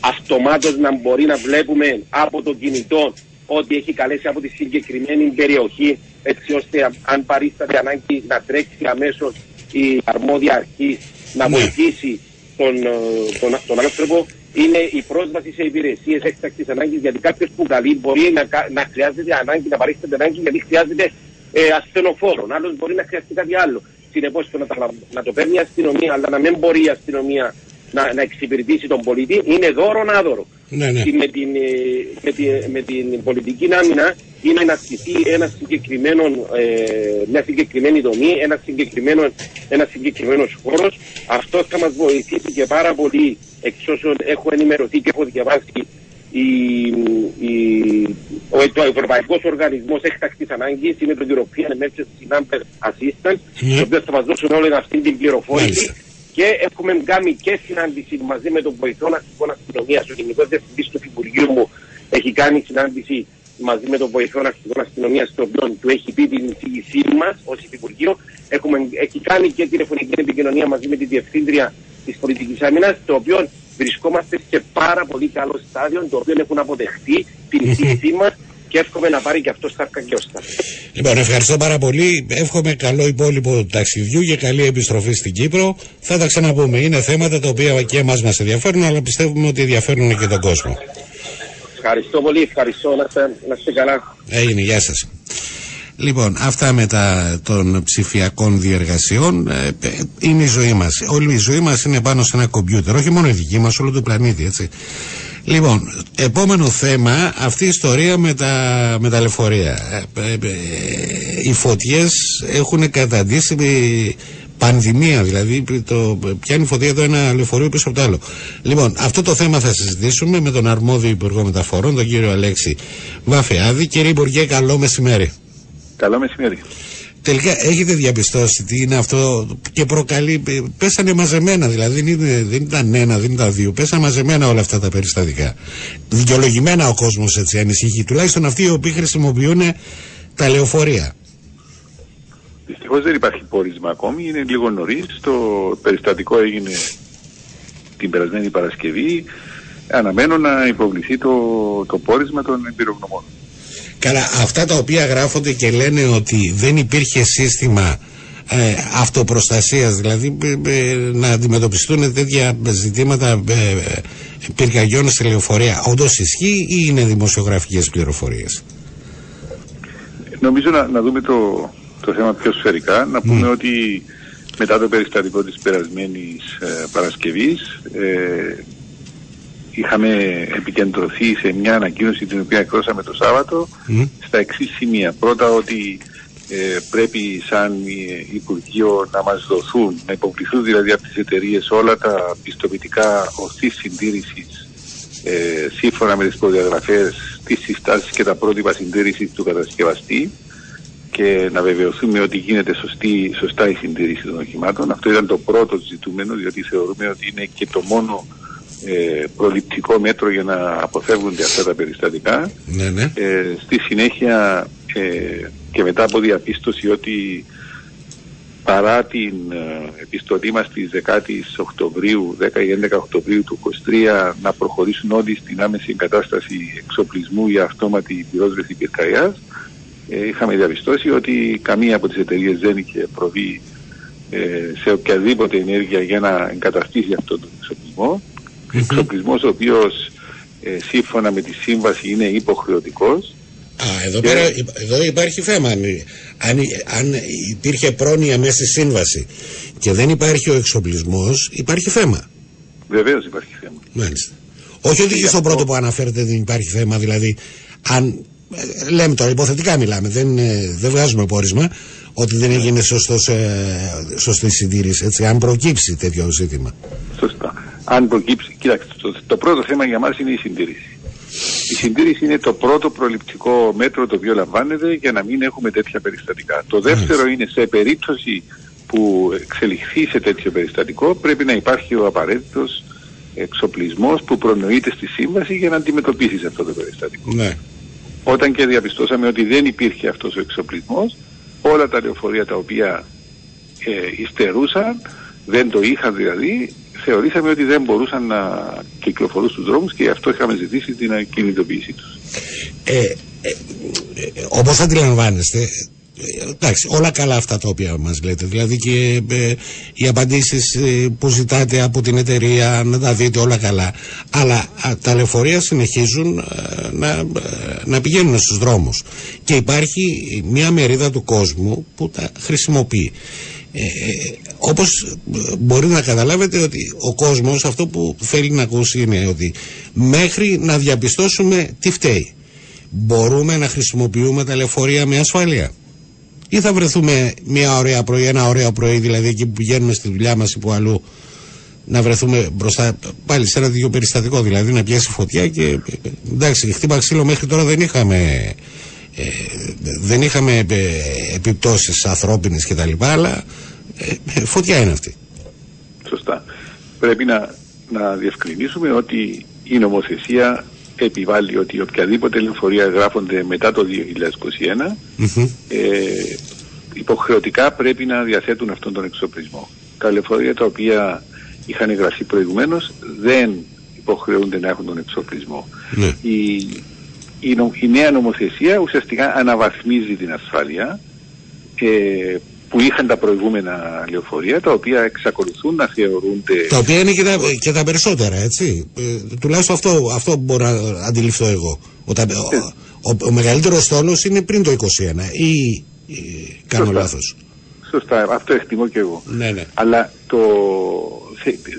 αυτομάτως να μπορεί να βλέπουμε από το κινητό ότι έχει καλέσει από τη συγκεκριμένη περιοχή, έτσι ώστε αν παρίσταται ανάγκη να τρέξει αμέσως η αρμόδια αρχή να ναι. βοηθήσει τον, ε, τον, τον άνθρωπο. Είναι η πρόσβαση σε υπηρεσίες έκτακτης ανάγκης, γιατί κάποιος που καλεί μπορεί να, να χρειάζεται ανάγκη, να παρίσταται ανάγκη, γιατί χρειάζεται ε, ασθενοφόρο. Άλλος μπορεί να χρειαστεί κάτι άλλο. Συνεπώς το να, να το παίρνει η αστυνομία, αλλά να μην μπορεί η αστυνομία να, να εξυπηρετήσει τον πολίτη, είναι δώρο άδωρο. Ναι, ναι. Με, την, ε, με, την, με την πολιτική άμυνα είναι να ασκηθεί ένα συγκεκριμένο, ε, μια συγκεκριμένη δομή, ένα συγκεκριμένο, ένα συγκεκριμένος χώρος. Αυτό θα μας βοηθήσει και πάρα πολύ εξ όσων έχω ενημερωθεί και έχω διαβάσει η, η, ο, ο Ευρωπαϊκός Οργανισμός Έκτακτης Ανάγκης είναι το European Emergency Number Assistance, mm. το οποίος θα μας δώσουν όλη αυτή την πληροφόρηση. Και έχουμε κάνει και συνάντηση μαζί με τον βοηθό αστυνομικών αστυνομίας. Ο Γενικός Διευθυντής του Υπουργείου μου έχει κάνει συνάντηση μαζί με τον βοηθό αστυνομικών αστυνομίας, το οποίο του έχει πει την εισήγησή μας ως Υπουργείο. Έχουμε, έχει κάνει και τηλεφωνική επικοινωνία μαζί με τη Διευθύντρια της Πολιτικής Άμυνας, το οποίο βρισκόμαστε σε πάρα πολύ καλό στάδιο, το οποίο έχουν αποδεχτεί την εισήγησή μας και εύχομαι να πάρει και αυτός στα και Λοιπόν, ευχαριστώ πάρα πολύ. Εύχομαι καλό υπόλοιπο του ταξιδιού και καλή επιστροφή στην Κύπρο. Θα τα ξαναπούμε. Είναι θέματα τα οποία και εμάς μας ενδιαφέρουν, αλλά πιστεύουμε ότι ενδιαφέρουν και τον κόσμο. Ευχαριστώ πολύ, ευχαριστώ. Να είστε, να είστε καλά. Έγινε, γεια σας. Λοιπόν, αυτά μετά των ψηφιακών διεργασιών ε, είναι η ζωή μας. Όλη η ζωή μας είναι πάνω σε ένα κομπιούτερ, όχι μόνο η δική μας, όλο το πλανήτη, έτσι. Λοιπόν, επόμενο θέμα, αυτή η ιστορία με τα, με τα λεωφορεία. Ε, ε, οι φωτιές έχουν καταντήσει πανδημία, δηλαδή το, πιάνει φωτιά εδώ ένα λεωφορείο πίσω από το άλλο. Λοιπόν, αυτό το θέμα θα συζητήσουμε με τον αρμόδιο Υπουργό Μεταφορών, τον κύριο Αλέξη Βαφεάδη. Κύριε Υπουργέ, καλό μεσημέρι. Καλό μεσημέρι. Τελικά έχετε διαπιστώσει τι είναι αυτό και προκαλεί. Πέσανε μαζεμένα, δηλαδή δεν, είναι, δεν ήταν ένα, δεν ήταν δύο. Πέσανε μαζεμένα όλα αυτά τα περιστατικά. Δικαιολογημένα ο κόσμος έτσι ανησυχεί. Τουλάχιστον αυτοί οι οποίοι χρησιμοποιούν τα λεωφορεία. Δυστυχώς δεν υπάρχει πόρισμα ακόμη. Είναι λίγο νωρίς. Το περιστατικό έγινε την περασμένη Παρασκευή. Αναμένω να υποβληθεί το, το πόρισμα των εμπειρογνωμών. Καλά, αυτά τα οποία γράφονται και λένε ότι δεν υπήρχε σύστημα ε, αυτοπροστασίας, δηλαδή ε, ε, να αντιμετωπιστούν τέτοια ζητήματα ε, πυρκαγιών στη λεωφορεία, όντως ισχύει ή είναι δημοσιογραφικές πληροφορίες; Νομίζω να, να δούμε το, το θέμα πιο σφαιρικά, να πούμε ότι μετά το περιστατικό της περασμένης Παρασκευής είχαμε επικεντρωθεί σε μια ανακοίνωση την οποία εκδώσαμε το Σάββατο στα εξής σημεία. Πρώτα ότι ε, πρέπει σαν Υπουργείο να μας δοθούν, να υποβληθούν δηλαδή από τις εταιρείες όλα τα πιστοποιητικά ορθής συντήρησης ε, σύμφωνα με τις προδιαγραφές, τις συστάσεις και τα πρότυπα συντήρησης του κατασκευαστή και να βεβαιωθούμε ότι γίνεται σωστή, σωστά η συντήρηση των οχημάτων. Αυτό ήταν το πρώτο ζητούμενο, διότι θεωρούμε ότι είναι και το μόνο ε, προληπτικό μέτρο για να αποφεύγονται αυτά τα περιστατικά. Ναι, ναι. Ε, στη συνέχεια ε, και μετά από διαπίστωση ότι παρά την ε, επιστολή μας της 10 Οκτωβρίου, 10 ή 11 Οκτωβρίου του 23 να προχωρήσουν όλοι στην άμεση εγκατάσταση εξοπλισμού για αυτόματη πυρόσβεση πυρκαγιάς ε, είχαμε διαπιστώσει ότι καμία από τις εταιρείες δεν είχε προβεί ε, σε οποιαδήποτε ενέργεια για να εγκαταστήσει αυτόν τον εξοπλισμό εξοπλισμός ο οποίος ε, σύμφωνα με τη σύμβαση είναι υποχρεωτικός. Α, εδώ, πέρα, εδώ υπάρχει θέμα. Αν, αν, αν υπήρχε πρόνοια μέσα στη σύμβαση και δεν υπάρχει ο εξοπλισμός, υπάρχει θέμα. Βεβαίως υπάρχει θέμα. Μάλιστα. Όχι ότι και στο πρώτο που αναφέρετε δεν υπάρχει θέμα, δηλαδή αν ε, λέμε τώρα υποθετικά μιλάμε, δεν, ε, δεν βγάζουμε πόρισμα ότι δεν έγινε σωστός, σωστή συντήρηση, έτσι, αν προκύψει τέτοιο ζήτημα. Σωστά αν προκύψει. Κοιτάξτε, το, το πρώτο θέμα για μας είναι η συντήρηση. Η συντήρηση είναι το πρώτο προληπτικό μέτρο το οποίο λαμβάνεται για να μην έχουμε τέτοια περιστατικά. Το δεύτερο είναι σε περίπτωση που εξελιχθεί σε τέτοιο περιστατικό πρέπει να υπάρχει ο απαραίτητος εξοπλισμός που προνοείται στη σύμβαση για να αντιμετωπίσεις αυτό το περιστατικό. Ναι. Όταν και διαπιστώσαμε ότι δεν υπήρχε αυτός ο εξοπλισμός, όλα τα λεωφορεία τα οποία ε, υστερούσαν, δεν το είχαν δηλαδή, θεωρήσαμε ότι δεν μπορούσαν να κυκλοφορούν στους δρόμους και γι' αυτό είχαμε ζητήσει την κινητοποίησή τους. Ε, ε, ε, όπως αντιλαμβάνεστε, εντάξει, όλα καλά αυτά τα οποία μας λέτε, δηλαδή και ε, οι απαντήσεις ε, που ζητάτε από την εταιρεία να τα δείτε όλα καλά, αλλά τα λεωφορεία συνεχίζουν να, να πηγαίνουν στους δρόμους και υπάρχει μια μερίδα του κόσμου που τα χρησιμοποιεί. Ε, ε, όπως μπορεί να καταλάβετε ότι ο κόσμος αυτό που θέλει να ακούσει είναι ότι μέχρι να διαπιστώσουμε τι φταίει μπορούμε να χρησιμοποιούμε τα λεωφορεία με ασφάλεια ή θα βρεθούμε μια ωραία πρωί, ένα ωραίο πρωί δηλαδή εκεί που πηγαίνουμε στη δουλειά μας ή που αλλού να βρεθούμε μπροστά πάλι σε ένα τέτοιο περιστατικό. Δηλαδή να πιάσει φωτιά και εντάξει, χτύπα ξύλο μέχρι τώρα δεν είχαμε. Ε, δεν είχαμε ε, επιπτώσεις ανθρώπινες και τα λοιπά αλλά ε, φωτιά είναι αυτή Σωστά πρέπει να, να διευκρινίσουμε ότι η νομοθεσία επιβάλλει ότι οποιαδήποτε λεωφορεία γράφονται μετά το 2021 ε, υποχρεωτικά πρέπει να διαθέτουν αυτόν τον εξοπλισμό. Τα λεωφορεία τα οποία είχαν γραφεί προηγουμένως δεν υποχρεούνται να έχουν τον εξοπλισμό. Ναι. Η, η, η, νέα νομοθεσία ουσιαστικά αναβαθμίζει την ασφάλεια ε, που είχαν τα προηγούμενα λεωφορεία, τα οποία εξακολουθούν να θεωρούνται... Τα οποία είναι και τα, και τα περισσότερα, έτσι. Ε, τουλάχιστον αυτό, αυτό μπορώ να αντιληφθώ εγώ. Ο, τα, ο, ο, ο μεγαλύτερος τόνος είναι πριν το 21 ή, ή κάνω λάθος. Σωστά, αυτό εκτιμώ και εγώ. Ναι, ναι. Αλλά το,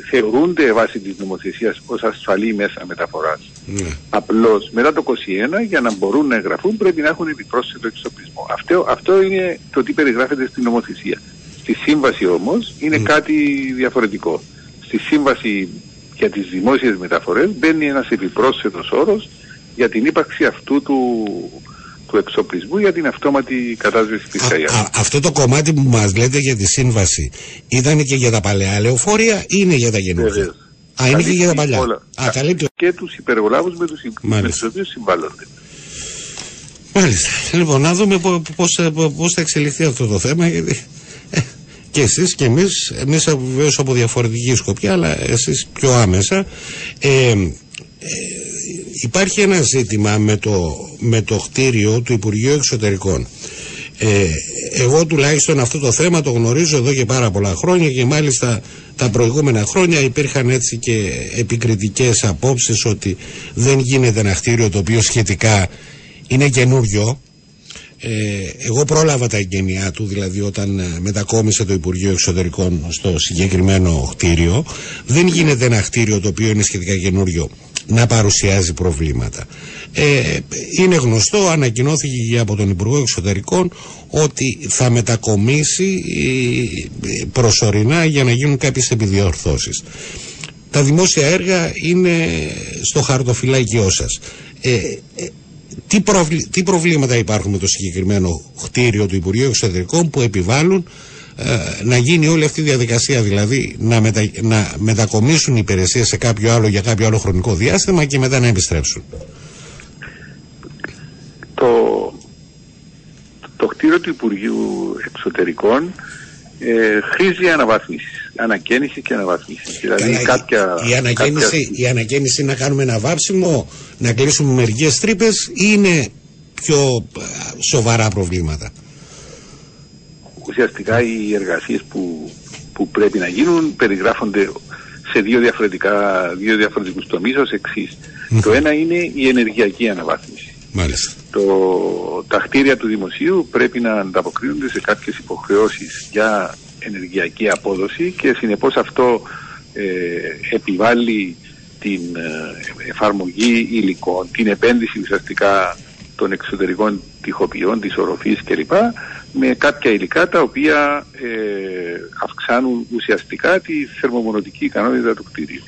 θεωρούνται βάσει της νομοθεσίας ως ασφαλή μέσα μεταφοράς. Ναι. Απλώς μετά το 21 για να μπορούν να εγγραφούν πρέπει να έχουν επιπρόσθετο εξοπλισμό. Αυτό, αυτό είναι το τι περιγράφεται στην νομοθεσία. Στη σύμβαση όμως είναι κάτι διαφορετικό. Στη σύμβαση για τις δημόσιες μεταφορές μπαίνει ένας επιπρόσθετος όρος για την ύπαρξη αυτού του του εξοπλισμού για την αυτόματη κατάσβεση της ΑΕΑ. Αυτό το κομμάτι που μας λέτε για τη σύμβαση ήταν και για τα παλαιά λεωφορεία ή είναι για τα καινούργια; Α, είναι και για τα παλιά. Όλα. Α, καλύπτει... Και τους υπεργολάβους με τους, με τους οποίους συμβάλλονται. Μάλιστα. Λοιπόν, να δούμε πώς, πώς θα εξελιχθεί αυτό το θέμα. Γιατί ε, και εσείς και εμείς, εμείς βεβαίως από διαφορετική σκοπιά, αλλά εσείς πιο άμεσα. Ε, ε, υπάρχει ένα ζήτημα με το, με το κτίριο του Υπουργείου Εξωτερικών. Ε, εγώ τουλάχιστον αυτό το θέμα το γνωρίζω εδώ και πάρα πολλά χρόνια και μάλιστα τα προηγούμενα χρόνια υπήρχαν έτσι και επικριτικές απόψεις ότι δεν γίνεται ένα κτίριο το οποίο σχετικά είναι καινούριο ε, εγώ πρόλαβα τα εγγενειά του, δηλαδή όταν ε, μετακόμισε το Υπουργείο Εξωτερικών στο συγκεκριμένο κτίριο. Δεν γίνεται ένα κτίριο το οποίο είναι σχετικά καινούριο να παρουσιάζει προβλήματα. Ε, είναι γνωστό, ανακοινώθηκε από τον Υπουργό Εξωτερικών ότι θα μετακομίσει ε, προσωρινά για να γίνουν κάποιες επιδιορθώσεις. Τα δημόσια έργα είναι στο χαρτοφυλάκιό σας. Ε, τι, τι προβλήματα υπάρχουν με το συγκεκριμένο κτίριο του Υπουργείου Εξωτερικών που επιβάλλουν ε, να γίνει όλη αυτή η διαδικασία, δηλαδή να, μετα, να μετακομίσουν οι υπηρεσίες σε κάποιο άλλο για κάποιο άλλο χρονικό διάστημα και μετά να επιστρέψουν. Το, το κτίριο του Υπουργείου Εξωτερικών ε, χρήζει αναβάθμιση, ανακαίνιση και αναβάθμιση. Δηλαδή κάποια, η, ανακαίνιση, η ανακαίνιση να κάνουμε ένα βάψιμο, να κλείσουμε μερικές τρύπες ή είναι πιο ε, σοβαρά προβλήματα ουσιαστικά οι εργασίες που, που πρέπει να γίνουν περιγράφονται σε δύο, διαφορετικά, δύο διαφορετικούς τομείς ως εξής. Το ένα είναι η ενεργειακή αναβάθμιση. Μάλιστα. Το, τα κτίρια του δημοσίου πρέπει να ανταποκρίνονται σε κάποιες υποχρεώσεις για ενεργειακή απόδοση και συνεπώς αυτό ε, επιβάλλει την ε, εφαρμογή υλικών, την επένδυση ουσιαστικά των εξωτερικών τυχοποιών, της οροφής κλπ με κάποια υλικά τα οποία ε, αυξάνουν ουσιαστικά τη θερμομονωτική ικανότητα του κτίριου.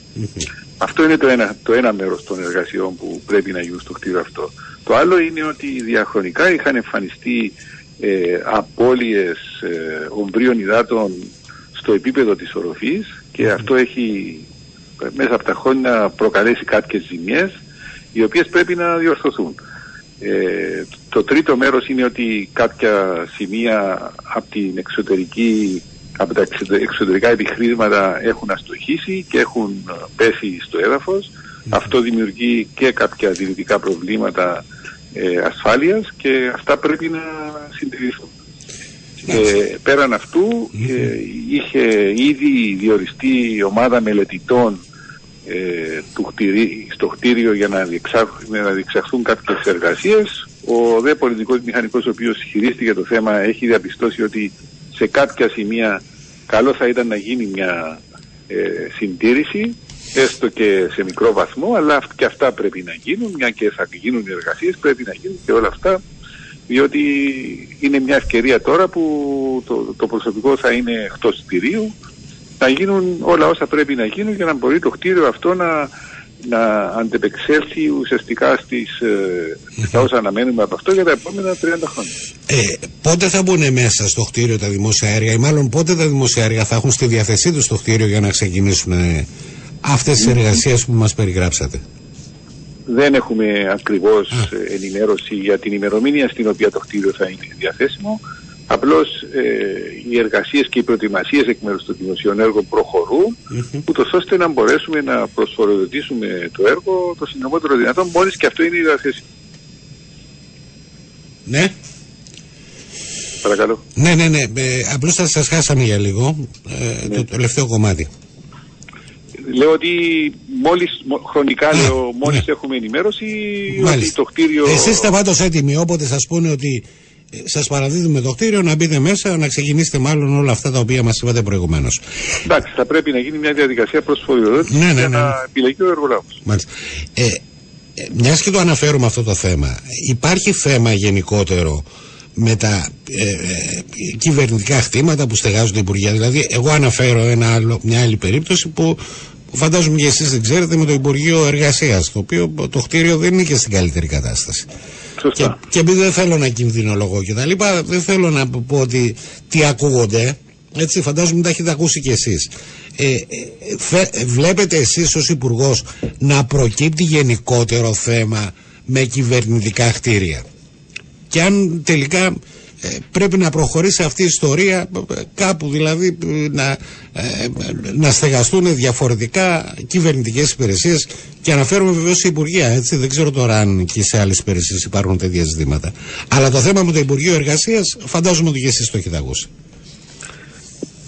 Αυτό είναι το ένα, το ένα μέρος των εργασιών που πρέπει να γίνουν στο κτίριο αυτό. Το άλλο είναι ότι διαχρονικά είχαν εμφανιστεί ε, απώλειες ε, ομβρίων υδάτων στο επίπεδο της οροφής και αυτό έχει ε, μέσα από τα χρόνια προκαλέσει κάποιες ζημιές οι οποίες πρέπει να διορθωθούν. Ε, το τρίτο μέρος είναι ότι κάποια σημεία από, την εξωτερική, από τα εξωτερικά επιχρήσματα έχουν αστοχήσει και έχουν ε, πέσει στο έδαφος. Αυτό δημιουργεί και κάποια δυνητικά προβλήματα ε, ασφάλειας και αυτά πρέπει να συντηρηθούν. Ε, πέραν αυτού ε, είχε ήδη διοριστεί ομάδα μελετητών ε, του στο κτίριο για να, να διεξαχθούν κάποιες εργασίες. Ο δε πολιτικός μηχανικός ο οποίος χειρίστηκε το θέμα έχει διαπιστώσει ότι σε κάποια σημεία καλό θα ήταν να γίνει μια ε, συντήρηση έστω και σε μικρό βαθμό αλλά και αυτά πρέπει να γίνουν μια και θα γίνουν οι εργασίες πρέπει να γίνουν και όλα αυτά διότι είναι μια ευκαιρία τώρα που το, το προσωπικό θα είναι εκτός κτηρίου να γίνουν όλα όσα πρέπει να γίνουν για να μπορεί το κτίριο αυτό να, να αντεπεξέλθει ουσιαστικά στις, ε, στα όσα αναμένουμε από αυτό για τα επόμενα 30 χρόνια. Ε, πότε θα μπουν μέσα στο κτίριο τα δημόσια έργα ή μάλλον πότε τα δημόσια έργα θα έχουν στη διαθεσή τους το κτίριο για να ξεκινήσουν ε, αυτές τις εργασίες που μας περιγράψατε. Δεν έχουμε ακριβώς ενημέρωση για την ημερομηνία στην οποία το κτίριο θα είναι διαθέσιμο. Απλώς ε, οι εργασίες και οι προετοιμασίες εκ μέρους των δημοσίων έργων προχωρούν, mm-hmm. ούτως ώστε να μπορέσουμε να προσφοροδοτήσουμε το έργο το συντομότερο δυνατόν, μόλις και αυτό είναι η διαθέση. Ναι. Παρακαλώ. Ναι, ναι, ναι. Ε, απλώς θα σας χάσαμε για λίγο ε, ναι. το τελευταίο κομμάτι. Λέω ότι μόλις, χρονικά λέω, μόλις ναι. έχουμε ενημέρωση Μάλιστα. ότι το κτίριο... Εσείς είστε πάντως έτοιμοι όποτε σας πούνε ότι σας παραδίδουμε το κτίριο να μπείτε μέσα, να ξεκινήσετε μάλλον όλα αυτά τα οποία μας είπατε προηγουμένως. Εντάξει, θα πρέπει να γίνει μια διαδικασία προσφοριοδότησης ναι, ναι, ναι. για να επιλεγεί ο εργολάβος. Μάλιστα. Ε, ε, μιας και το αναφέρουμε αυτό το θέμα, υπάρχει θέμα γενικότερο με τα ε, ε, κυβερνητικά χτήματα που στεγάζουν τα Υπουργεία. Δηλαδή, εγώ αναφέρω ένα άλλο, μια άλλη περίπτωση που φαντάζομαι και εσείς δεν ξέρετε με το Υπουργείο Εργασίας, το οποίο το κτίριο δεν είναι και στην καλύτερη κατάσταση. Και, και επειδή δεν θέλω να κινδυνολογώ και τα λοιπά, δεν θέλω να πω ότι τι ακούγονται. Έτσι, φαντάζομαι τα έχετε ακούσει κι εσείς. Ε, ε βλέπετε εσείς ως υπουργός να προκύπτει γενικότερο θέμα με κυβερνητικά κτίρια. Και αν τελικά ε, πρέπει να προχωρήσει αυτή η ιστορία ε, κάπου δηλαδή να, ε, να στεγαστούν διαφορετικά κυβερνητικές υπηρεσίες. Και αναφέρομαι βεβαίως σε Υπουργεία έτσι. Δεν ξέρω τώρα αν και σε άλλες υπηρεσίες υπάρχουν τέτοια ζητήματα. Αλλά το θέμα με το Υπουργείο Εργασίας φαντάζομαι ότι και εσείς το έχετε ακούσει.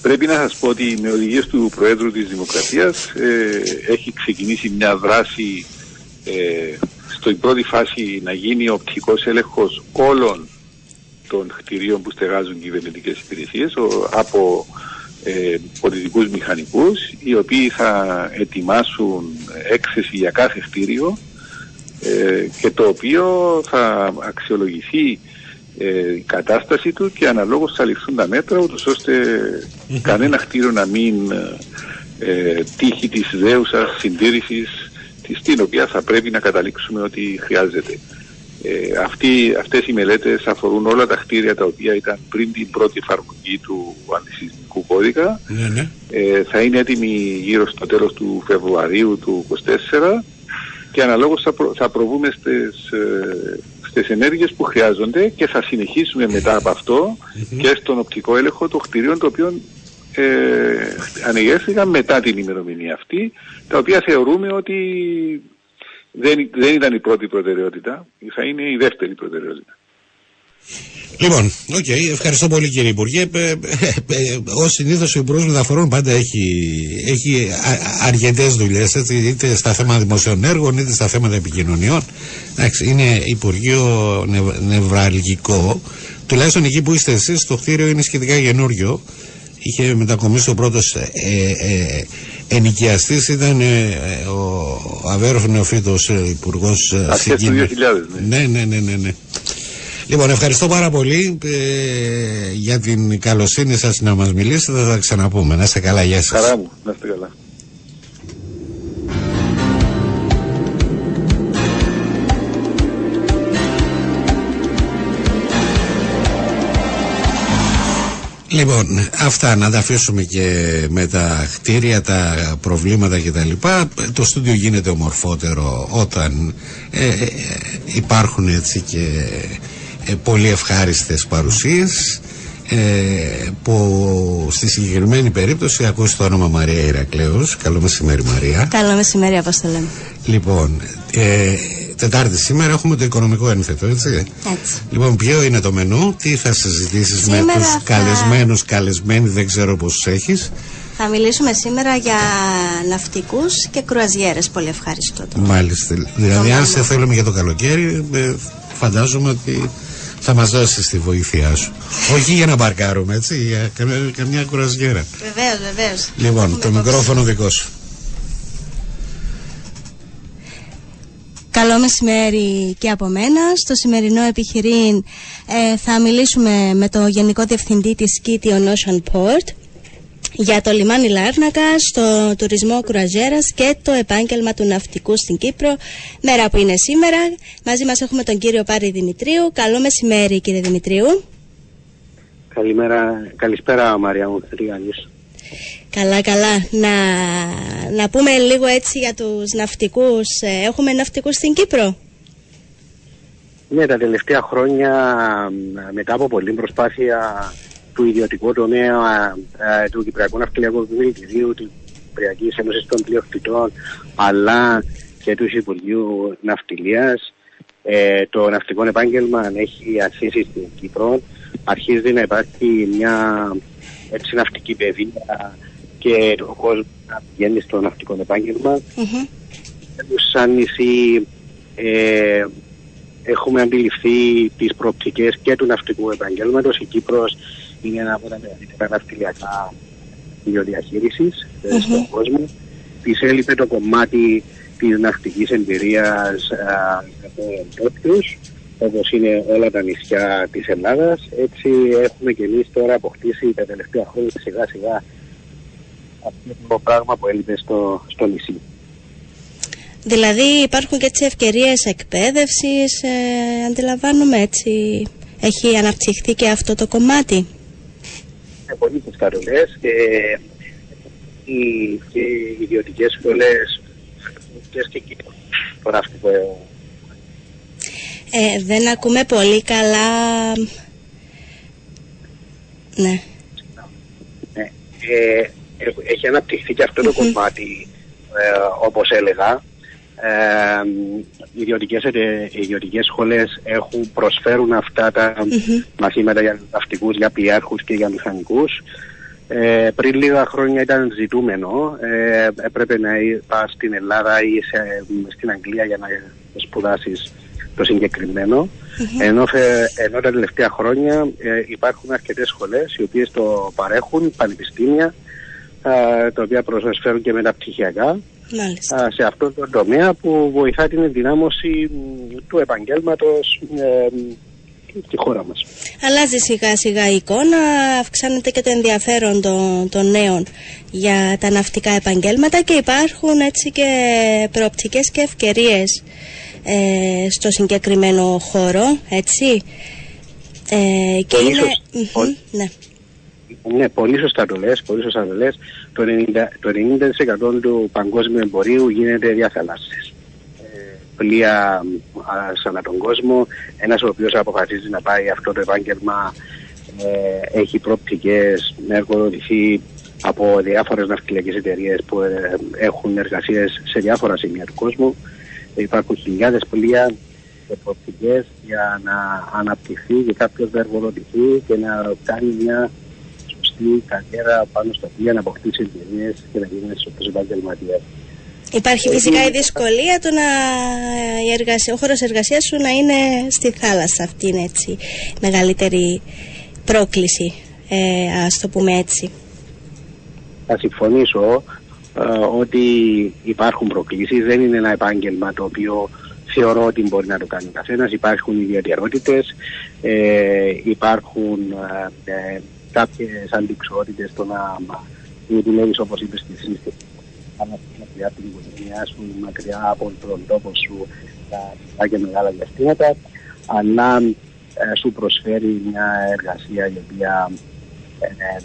Πρέπει να σας πω ότι με οδηγίες του Προέδρου της Δημοκρατίας ε, έχει ξεκινήσει μια δράση ε, στην πρώτη φάση να γίνει οπτικός έλεγχος όλων των κτηρίων που στεγάζουν κυβερνητικές υπηρεσίες από ε, πολιτικούς μηχανικούς οι οποίοι θα ετοιμάσουν έκθεση για κάθε κτίριο ε, και το οποίο θα αξιολογηθεί ε, η κατάσταση του και αναλόγως θα ληφθούν τα μέτρα ούτως ώστε κανένα κτίριο να μην ε, τύχει της δέουσας συντήρησης στην οποία θα πρέπει να καταλήξουμε ότι χρειάζεται. Ε, αυτοί, αυτές οι μελέτες αφορούν όλα τα κτίρια τα οποία ήταν πριν την πρώτη εφαρμογή του αντισυσμικού κώδικα. Ναι, ναι. Ε, θα είναι έτοιμοι γύρω στο τέλος του Φεβρουαρίου του 2024 και αναλόγως θα, θα προβούμε στις, ε, στις ενέργειες που χρειάζονται και θα συνεχίσουμε μετά από αυτό και στον οπτικό έλεγχο των κτηρίων το οποίο ε, ανεγέρθηκαν μετά την ημερομηνία αυτή τα οποία θεωρούμε ότι δεν, δεν ήταν η πρώτη προτεραιότητα, θα είναι η δεύτερη προτεραιότητα. Λοιπόν, OK, okay, ευχαριστώ πολύ κύριε Υπουργέ. Ε, ε, ε, Ω συνήθως ο Υπουργός Μεταφορών πάντα έχει, έχει αρκετές δουλειές, είτε στα θέματα δημοσίων έργων, είτε στα θέματα επικοινωνιών. Εντάξει, είναι Υπουργείο νευ, Νευραλγικό. Τουλάχιστον εκεί που είστε εσείς, το κτίριο είναι σχετικά καινούριο. Είχε μετακομίσει ο πρώτο ε, ε, ενοικιαστής ήταν ε, ο Αβέροφ Νεοφύτος ε, υπουργός ε, Αρχές του 2000 ναι. ναι ναι ναι ναι, ναι. Λοιπόν, ευχαριστώ πάρα πολύ ε, για την καλοσύνη σας να μας μιλήσετε. Θα τα ξαναπούμε. Να είστε καλά. Γεια σας. Χαρά μου. Να είστε καλά. Λοιπόν, αυτά να τα αφήσουμε και με τα κτίρια, τα προβλήματα κτλ. Το στούντιο γίνεται ομορφότερο όταν ε, ε, υπάρχουν έτσι και ε, πολύ ευχάριστες παρουσίες ε, που στη συγκεκριμένη περίπτωση ακούσει το όνομα Μαρία Ηρακλέους. Καλό μεσημέρι Μαρία. Καλό μεσημέρι Αποστολέ. Λοιπόν, ε, Τετάρτη σήμερα έχουμε το οικονομικό ένθετο, έτσι. έτσι. Λοιπόν, ποιο είναι το μενού, τι θα συζητήσεις με τους θα... καλεσμένους, καλεσμένοι, δεν ξέρω πόσου έχεις. Θα μιλήσουμε σήμερα για ναυτικούς και κρουαζιέρες, πολύ ευχαριστώ. Το Μάλιστα. Δηλαδή, αν σε θέλουμε για το καλοκαίρι, ε, φαντάζομαι ότι θα μας δώσεις τη βοήθειά σου. Όχι για να μπαρκάρουμε, έτσι, για καμιά, καμιά κουραζιέρα. Βεβαίως, βεβαίως. Λοιπόν, το μικρόφωνο δικό σου. Καλό μεσημέρι και από μένα. Στο σημερινό επιχειρήν ε, θα μιλήσουμε με το Γενικό Διευθυντή της Kitty Ocean Port για το λιμάνι Λάρνακας, το τουρισμό κρουαζέρας και το επάγγελμα του ναυτικού στην Κύπρο. Μέρα που είναι σήμερα. Μαζί μας έχουμε τον κύριο Πάρη Δημητρίου. Καλό μεσημέρι κύριε Δημητρίου. Καλημέρα, καλησπέρα Μαρία μου, Καλά, καλά. Να, να πούμε λίγο έτσι για τους ναυτικούς. Ε, έχουμε ναυτικούς στην Κύπρο; Ναι, τα τελευταία χρόνια μετά από πολλή προσπάθεια του ιδιωτικού τομέα ε, του Κυπριακού Ναυτιλιακού Δημητρίου, του Κυπριακής Ένωσης των Πλειοκτητών, αλλά και του Υπουργείου Ναυτιλίας, ε, το ναυτικό επάγγελμα έχει αρχίσει στην Κύπρο. Αρχίζει να υπάρχει μια έτσι, ναυτική παιδεία και ο κόσμο να πηγαίνει στο ναυτικό επάγγελμα. Mm-hmm. Σαν νησί ε, έχουμε αντιληφθεί τις προοπτικές και του ναυτικού επαγγέλματος. Η Κύπρος είναι ένα από τα μεγαλύτερα ναυτιλιακά βιοδιαχείριση mm-hmm. στον κόσμο. Της έλειπε το κομμάτι της ναυτικής εμπειρίας από τόπιους, όπως είναι όλα τα νησιά της Ελλάδας. Έτσι έχουμε και εμείς τώρα αποκτήσει τα τελευταία χρόνια σιγά σιγά αυτό το πράγμα που έλειπε στο, στο νησί. Δηλαδή υπάρχουν και έτσι ευκαιρίες εκπαίδευσης, ε, αντιλαμβάνομαι έτσι, έχει αναπτυχθεί και αυτό το κομμάτι; Είναι πολύ τις καρολές και οι, και οι ιδιωτικές σχολές και εκεί το ναυτικό ε, δεν ακούμε πολύ καλά. Ναι. ναι. Ε, έχει αναπτυχθεί και αυτό το κομμάτι, ε, όπως έλεγα. Ε, οι ιδιωτικές, ιδιωτικές σχολές έχουν, προσφέρουν αυτά τα μαθήματα για ναυτικούς, για πλοιάρχους και για μηχανικούς. Ε, πριν λίγα χρόνια ήταν ζητούμενο. Ε, έπρεπε να πας στην Ελλάδα ή σε, στην Αγγλία για να σπουδάσεις το συγκεκριμένο. Ενώ, ενώ τα τελευταία χρόνια ε, υπάρχουν αρκετές σχολές οι οποίες το παρέχουν, πανεπιστήμια, ε, τα οποία προσφέρουν και μεταπτυχιακά σε αυτό το τομέα που βοηθά την ενδυνάμωση του επαγγέλματος ε, στη χώρα μας. Αλλάζει σιγά σιγά η εικόνα, αυξάνεται και το ενδιαφέρον των, των νέων για τα ναυτικά επαγγέλματα και υπάρχουν έτσι και προοπτικές και ευκαιρίες ε, στο συγκεκριμένο χώρο, έτσι. Ε, και είναι... ναι. Ναι, πολύ σωστά το λες, πολύ σωστά το λες. Το 90%, το 90 του παγκόσμιου εμπορίου γίνεται διαθαλάσσης. Ε, πλοία σαν τον κόσμο, ένας ο οποίος αποφασίζει να πάει αυτό το επάγγελμα ε, έχει προοπτικές να εργοδοτηθεί από διάφορες ναυτιλιακές εταιρείες που ε, έχουν εργασίες σε διάφορα σημεία του κόσμου. Υπάρχουν χιλιάδες πλοία και προοπτικές για να αναπτυχθεί και κάποιος να εργοδοτηθεί και να κάνει μια η καριέρα πάνω στο οποίο να αποκτήσει εμπειρίες και να γίνει σωστός επαγγελματίας. Υπάρχει φυσικά η δυσκολία του να η εργασία, ο χώρος εργασίας σου να είναι στη θάλασσα. Αυτή είναι έτσι μεγαλύτερη πρόκληση, ε, ας το πούμε έτσι. Θα συμφωνήσω ε, ότι υπάρχουν προκλήσεις. Δεν είναι ένα επάγγελμα το οποίο θεωρώ ότι μπορεί να το κάνει ο καθένας. Υπάρχουν ιδιαιτερότητες, ε, υπάρχουν ε, ε κάποιες αντικσότητες στο να δουλεύει όπως είπες στη σύσταση. μακριά από την οικογένειά σου, μακριά από τον τόπο σου, τα και μεγάλα διαστήματα, αλλά ε, σου προσφέρει μια εργασία η οποία ε,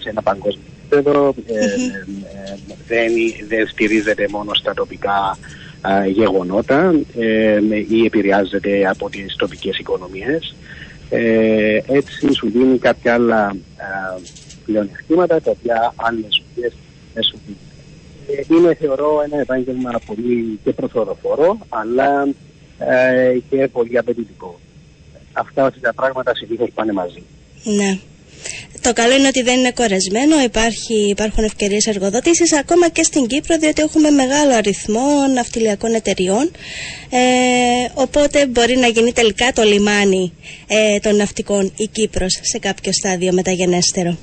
σε ένα παγκόσμιο επίπεδο ε, δεν, δεν στηρίζεται μόνο στα τοπικά γεγονότα ή επηρεάζεται από τις τοπικές οικονομίες ε, έτσι σου δίνει κάποια άλλα ε, πλεονεκτήματα τα οποία άλλες δουλειές δεν σου δίνουν. Ε, είναι θεωρώ ένα επάγγελμα πολύ και προθωροφόρο αλλά ε, και πολύ απαιτητικό. Αυτά ότι τα πράγματα συνήθως πάνε μαζί. Ναι. Το καλό είναι ότι δεν είναι κορεσμένο, υπάρχει, υπάρχουν ευκαιρίες εργοδότησης ακόμα και στην Κύπρο, διότι έχουμε μεγάλο αριθμό ναυτιλιακών εταιριών. Ε, οπότε μπορεί να γίνει τελικά το λιμάνι ε, των ναυτικών η Κύπρος σε κάποιο στάδιο μεταγενέστερο.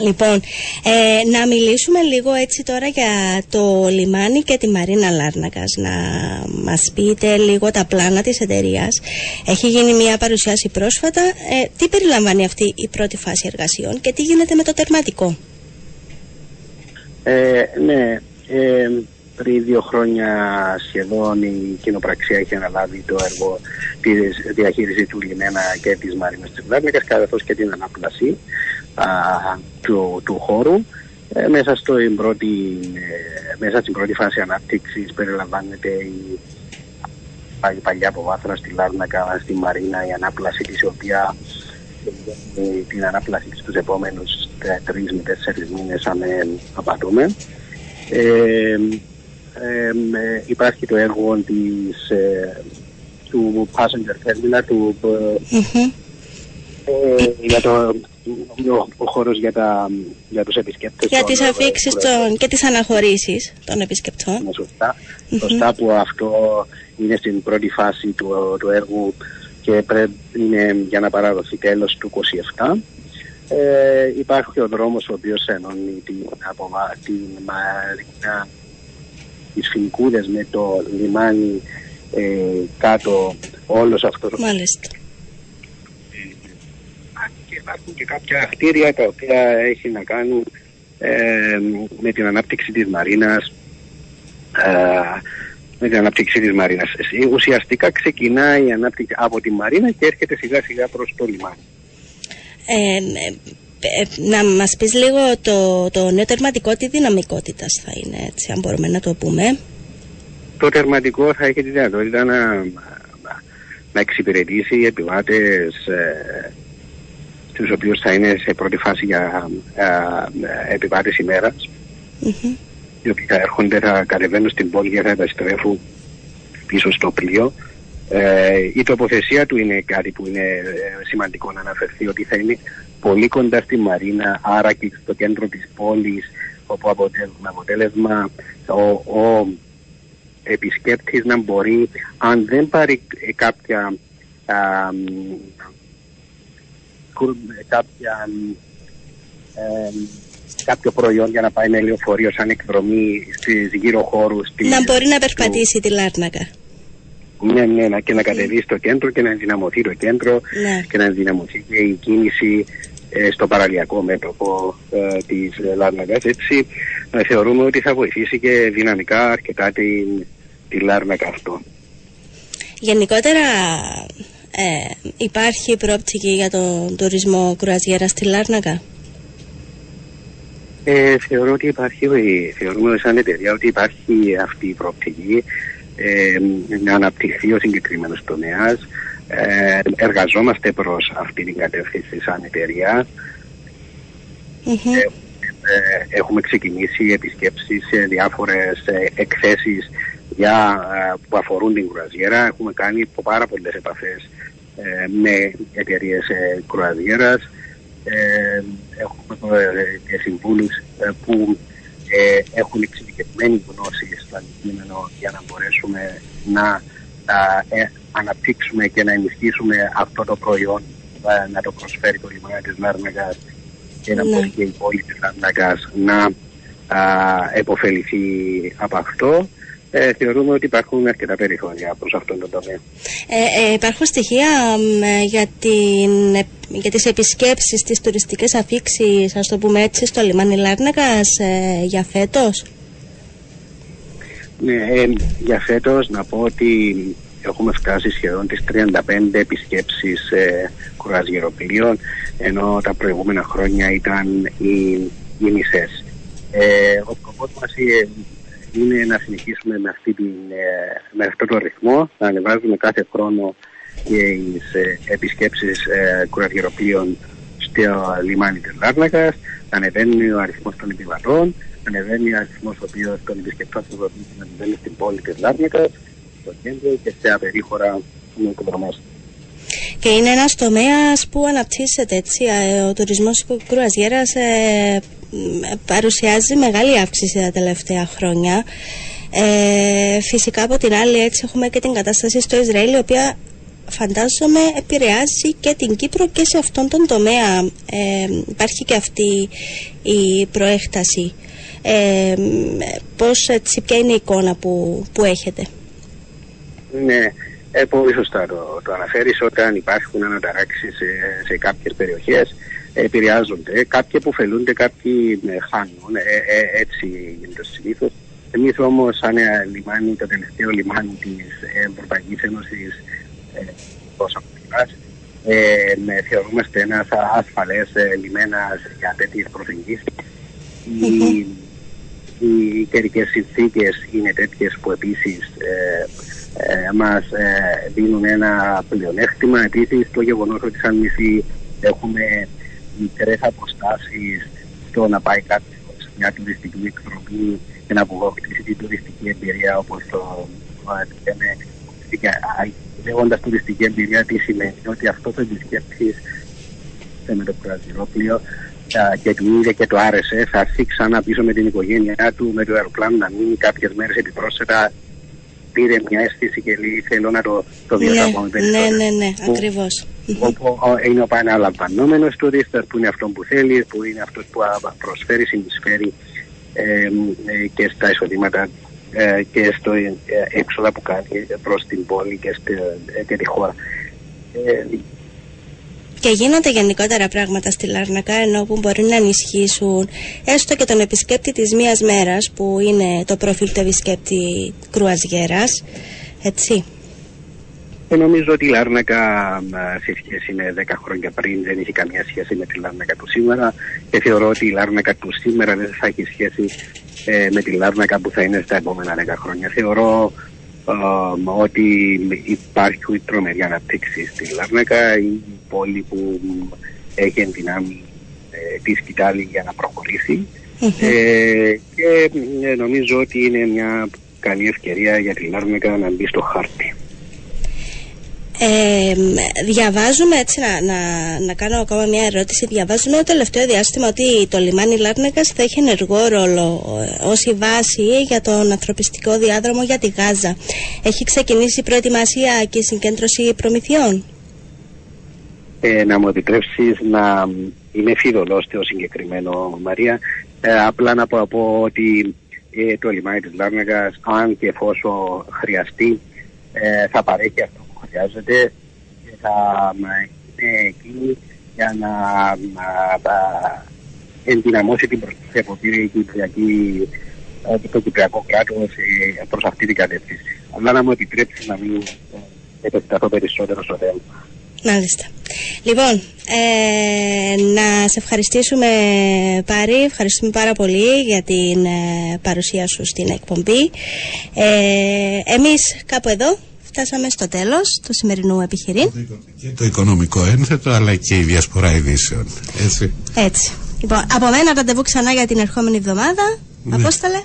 Λοιπόν, ε, να μιλήσουμε λίγο έτσι τώρα για το λιμάνι και τη Μαρίνα Λάρνακας. Να μας πείτε λίγο τα πλάνα της εταιρείας. Έχει γίνει μια παρουσιάση πρόσφατα. Ε, τι περιλαμβάνει αυτή η πρώτη φάση εργασιών και τι γίνεται με το τερματικό; Ε, ναι, ε, πριν δύο χρόνια σχεδόν η κοινοπραξία έχει αναλάβει το έργο της διαχείρισης του λιμένα και της Μαρίνας της Βλάρνικας καθώς και την ανάπλαση α, του, του χώρου. Ε, μέσα, στο πρώτη, ε, μέσα στην πρώτη φάση ανάπτυξης περιλαμβάνεται η, η παλιά αποβάθρα στη Λάρνακα, στη Μαρίνα, η ανάπλαση της οποία την ανάπλαση της τους επόμενους τρεις με τέσσερις μήνες αν απατούμε. Ε, ε, υπάρχει το έργο της, ε, του passenger terminal του, mm-hmm. ε, για το ο, χώρος για, τα, για τους επισκέπτες. Για τις αφήξεις των, και τις αναχωρήσεις των επισκεπτών. Ναι, σωστά. Mm-hmm. Σωστά που αυτό είναι στην πρώτη φάση του, του έργου και πρέπει είναι για να παραδοθεί τέλος του 27. Ε, υπάρχει ο δρόμος ο οποίος ενώνει την, από, την Μαρίνα τις Φιλικούδες με το λιμάνι ε, κάτω όλος αυτός Μάλιστα. Και υπάρχουν και κάποια κτίρια τα οποία έχει να κάνουν ε, με την ανάπτυξη της Μαρίνας ε, με την ανάπτυξη της Μαρίνας. Ε, ουσιαστικά ξεκινάει η ανάπτυξη από τη Μαρίνα και έρχεται σιγά σιγά προς το λιμάνι. Ε, ε, να μας πεις λίγο το, το νέο τερματικό τι δυναμικότητας θα είναι έτσι αν μπορούμε να το πούμε Το τερματικό θα έχει τη δυνατότητα να, να εξυπηρετήσει επιβάτες ε, τους οποίους θα είναι σε πρώτη φάση για ε, επιβάτες ημέρας mm-hmm. οι οποίοι θα έρχονται, θα κατεβαίνουν στην πόλη και θα επιστρέφουν πίσω στο πλοίο ε, η τοποθεσία του είναι κάτι που είναι ε, σημαντικό να αναφερθεί ότι θα είναι πολύ κοντά στη Μαρίνα, άρα και στο κέντρο της πόλης, όπου αποτέλεσμα, αποτέλεσμα ο, ο επισκέπτης να μπορεί, αν δεν πάρει κάποια, α, κάποια ε, κάποιο προϊόν για να πάει με λεωφορείο σαν εκδρομή στις γύρω χώρους. Να μπορεί να περπατήσει τη Λάρνακα. Ναι, ναι, και να κατεβεί στο κέντρο και να ενδυναμωθεί το κέντρο ναι. και να ενδυναμωθεί και η κίνηση ε, στο παραλιακό μέτωπο ε, της Λάρνακας. Έτσι ε, θεωρούμε ότι θα βοηθήσει και δυναμικά αρκετά την, τη Λάρνακα αυτό. Γενικότερα ε, υπάρχει προοπτική για τον τουρισμό κρουαζιέρα στη Λάρνακα; Ε, θεωρώ ότι υπάρχει, θεωρούμε σαν εταιρεία ότι υπάρχει αυτή η προοπτική ε, να αναπτυχθεί ο συγκεκριμένος τομέας. Ε, εργαζόμαστε προς αυτή την κατεύθυνση σαν εταιρεία. Ε, έχουμε ξεκινήσει επισκέψεις σε διάφορες εκθέσεις για, που αφορούν την κρουαζιέρα. Έχουμε κάνει πάρα πολλές επαφές με εταιρείες κρουαζιέρας. έχουμε και συμβούλους που ε, έχουν εξειδικευμένη γνώση στο αντικείμενο για να μπορέσουμε να ε, αναπτύξουμε και να ενισχύσουμε αυτό το προϊόν ε, να το προσφέρει το λιμάνι της Λάρναγας και να ναι. μπορεί και η πόλη της Λάρναγας να επωφεληθεί από αυτό ε, θεωρούμε ότι υπάρχουν αρκετά περιθώρια προς αυτόν τον τομέα. Ε, ε, υπάρχουν στοιχεία για, την, για τις επισκέψεις, τις τουριστικές αφήξεις, ας το πούμε έτσι, στο λιμάνι Λάρνακας ε, για φέτος; Ναι, ε, για φέτος να πω ότι έχουμε φτάσει σχεδόν τις 35 επισκέψεις ε, κουραζιεροπλοίων, ενώ τα προηγούμενα χρόνια ήταν οι, οι μισές. Ε, ο σκοπός μας είναι να συνεχίσουμε με, αυτή την, ε, με αυτό το ρυθμό, να ανεβάζουμε κάθε χρόνο τις ε, επισκέψεις ε, κουραβιεροπλοίων στο λιμάνι της Λάρνακας, να ανεβαίνει ο αριθμός των επιβατών, να ανεβαίνει ο αριθμός των επισκεπτών που ανεβαίνει στην πόλη της Λάρνακας, στο κέντρο και σε απερίχωρα οικοδομές. Και είναι ένας τομέας που αναπτύσσεται έτσι, ο τουρισμός κρουαζιέρας ε, παρουσιάζει μεγάλη αύξηση τα τελευταία χρόνια. Ε, φυσικά από την άλλη έτσι έχουμε και την κατάσταση στο Ισραήλ η οποία φαντάζομαι επηρεάζει και την Κύπρο και σε αυτόν τον τομέα. Ε, υπάρχει και αυτή η προέκταση. Ε, πώς έτσι ποια είναι η εικόνα που, που έχετε; Ναι ε, πολύ σωστά το, το αναφέρεις. Όταν υπάρχουν αναταράξεις σε, σε κάποιες περιοχές επηρεάζονται. Κάποιοι αποφελούνται, κάποιοι χάνουν. έτσι γίνεται συνήθως. Εμείς όμως, σαν λιμάνι, το τελευταίο λιμάνι της Ευρωπαϊκής Ένωσης ε, ε, θεωρούμαστε ένα ασφαλές λιμένας για τέτοιες προσεγγίσεις. Οι, οι καιρικές συνθήκες είναι τέτοιες που επίσης ε, ε, μας ε, δίνουν ένα πλεονέκτημα. Επίσης το γεγονός ότι σαν νησί έχουμε μικρές αποστάσεις στο να πάει κάποιος σε μια τουριστική εκδρομή και να αποκτήσει την τουριστική εμπειρία όπως το λέμε. Λέγοντας τουριστική εμπειρία, τι σημαίνει ότι αυτό το επισκέπτη με το κρουαζιρόπλιο και του είδε και το άρεσε, θα έρθει ξανά πίσω με την οικογένειά του, με το αεροπλάνο να μείνει κάποιες μέρες επιπρόσθετα πήρε μια αίσθηση και λέει θέλω να το, το διαδραματίσω. Ναι, ναι, ναι, ναι, ακριβώς. Όπου είναι ο επαναλαμβανόμενος τουρίστας που είναι αυτό που θέλει, που είναι αυτός που προσφέρει, συνεισφέρει ε, και στα εισοδήματα ε, και στο ε, έξοδα που κάνει προς την πόλη και, στη, και τη χώρα. Και γίνονται γενικότερα πράγματα στη Λάρνακα ενώ που μπορεί να ενισχύσουν έστω και τον επισκέπτη της μίας μέρας που είναι το προφίλ του επισκέπτη κρουαζιέρας, έτσι. Ε, νομίζω ότι η Λάρνακα σε σχέση με 10 χρόνια πριν δεν έχει καμία σχέση με τη Λάρνακα του σήμερα και θεωρώ ότι η Λάρνακα του σήμερα δεν θα έχει σχέση ε, με τη Λάρνακα που θα είναι στα επόμενα 10 χρόνια. Θεωρώ ότι υπάρχει τρομερή αναπτύξη στη Λάρνακα, η πόλη που έχει ενδυνάμει ε, τη σκητάλη για να προχωρήσει ε, και ε, νομίζω ότι είναι μια καλή ευκαιρία για τη Λάρνακα να μπει στο χάρτη. Ε, διαβάζουμε έτσι να, να, να, κάνω ακόμα μια ερώτηση. Διαβάζουμε το τελευταίο διάστημα ότι το λιμάνι Λάρνακας θα έχει ενεργό ρόλο ε, ως η βάση για τον ανθρωπιστικό διάδρομο για τη Γάζα. Έχει ξεκινήσει η προετοιμασία και η συγκέντρωση προμηθειών; Ε, να μου επιτρέψεις να είμαι φιδωλός στο συγκεκριμένο Μαρία. Ε, απλά να πω, πω ότι ε, το λιμάνι της Λάρνακας αν και εφόσον χρειαστεί θα παρέχει αυτό χρειάζεται και θα είναι εκεί για να, ενδυναμώσει την προστασία που πήρε η Κυπριακή το Κυπριακό κράτος προς αυτή την κατεύθυνση. Αλλά να μου επιτρέψεις να μην επεκταθώ περισσότερο στο θέμα. Μάλιστα. Λοιπόν, ε, να σε ευχαριστήσουμε Πάρη, ευχαριστούμε πάρα πολύ για την ε, παρουσία σου στην εκπομπή. Ε, εμείς κάπου εδώ φτάσαμε στο τέλος του σημερινού επιχειρήν. Και το οικονομικό ένθετο αλλά και η διασπορά ειδήσεων. Έτσι. Έτσι. Λοιπόν, από μένα ραντεβού ξανά για την ερχόμενη εβδομάδα. Ναι. Απόσταλε.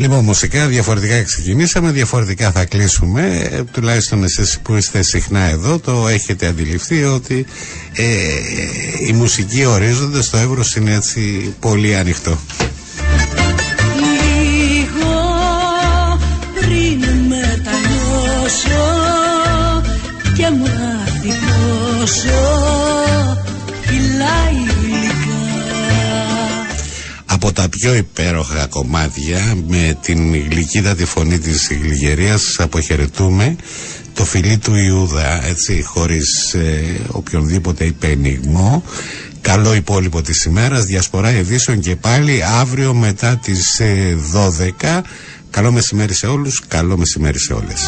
Λοιπόν, μουσικά διαφορετικά ξεκινήσαμε, διαφορετικά θα κλείσουμε. Ε, τουλάχιστον εσείς που είστε συχνά εδώ το έχετε αντιληφθεί ότι ε, η μουσική ορίζονται στο Εύρος είναι έτσι πολύ ανοιχτό. Λίγο πριν μετανιώσω από τα πιο υπέροχα κομμάτια με την γλυκύτατη φωνή της γλυγερίας. Αποχαιρετούμε. Το φιλί του Ιούδα έτσι χωρίς ε, οποιονδήποτε υπενιγμό. Καλό υπόλοιπο της ημέρας διασπορά ειδήσεων και πάλι αύριο μετά τις 12 ε, καλό μεσημέρι σε όλους καλό μεσημέρι σε όλες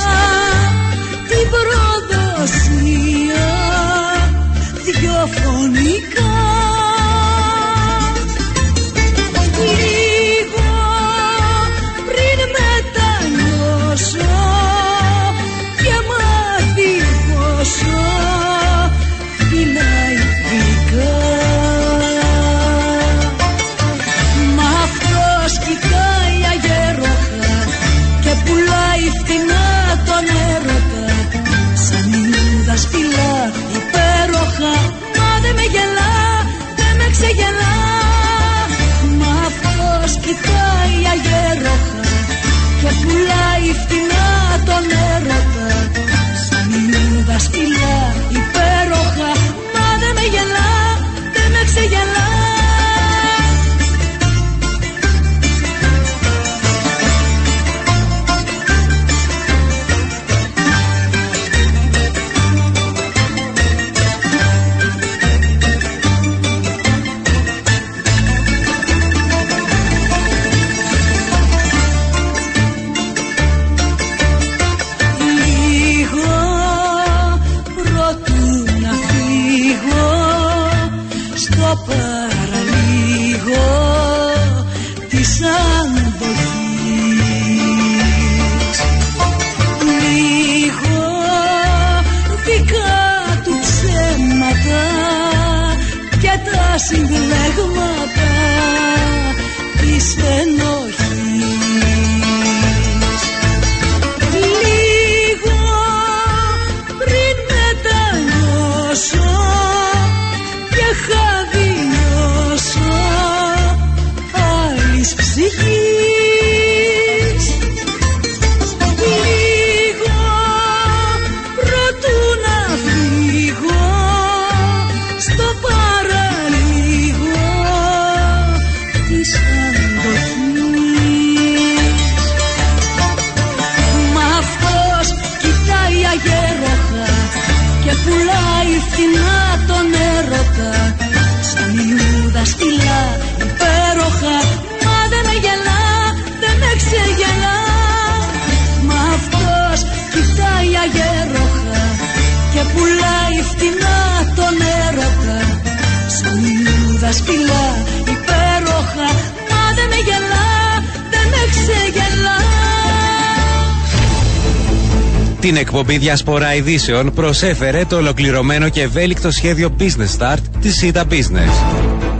Η Διασπορά Ειδήσεων προσέφερε το ολοκληρωμένο και ευέλικτο σχέδιο Business Start της ΣΥΤΑ Business.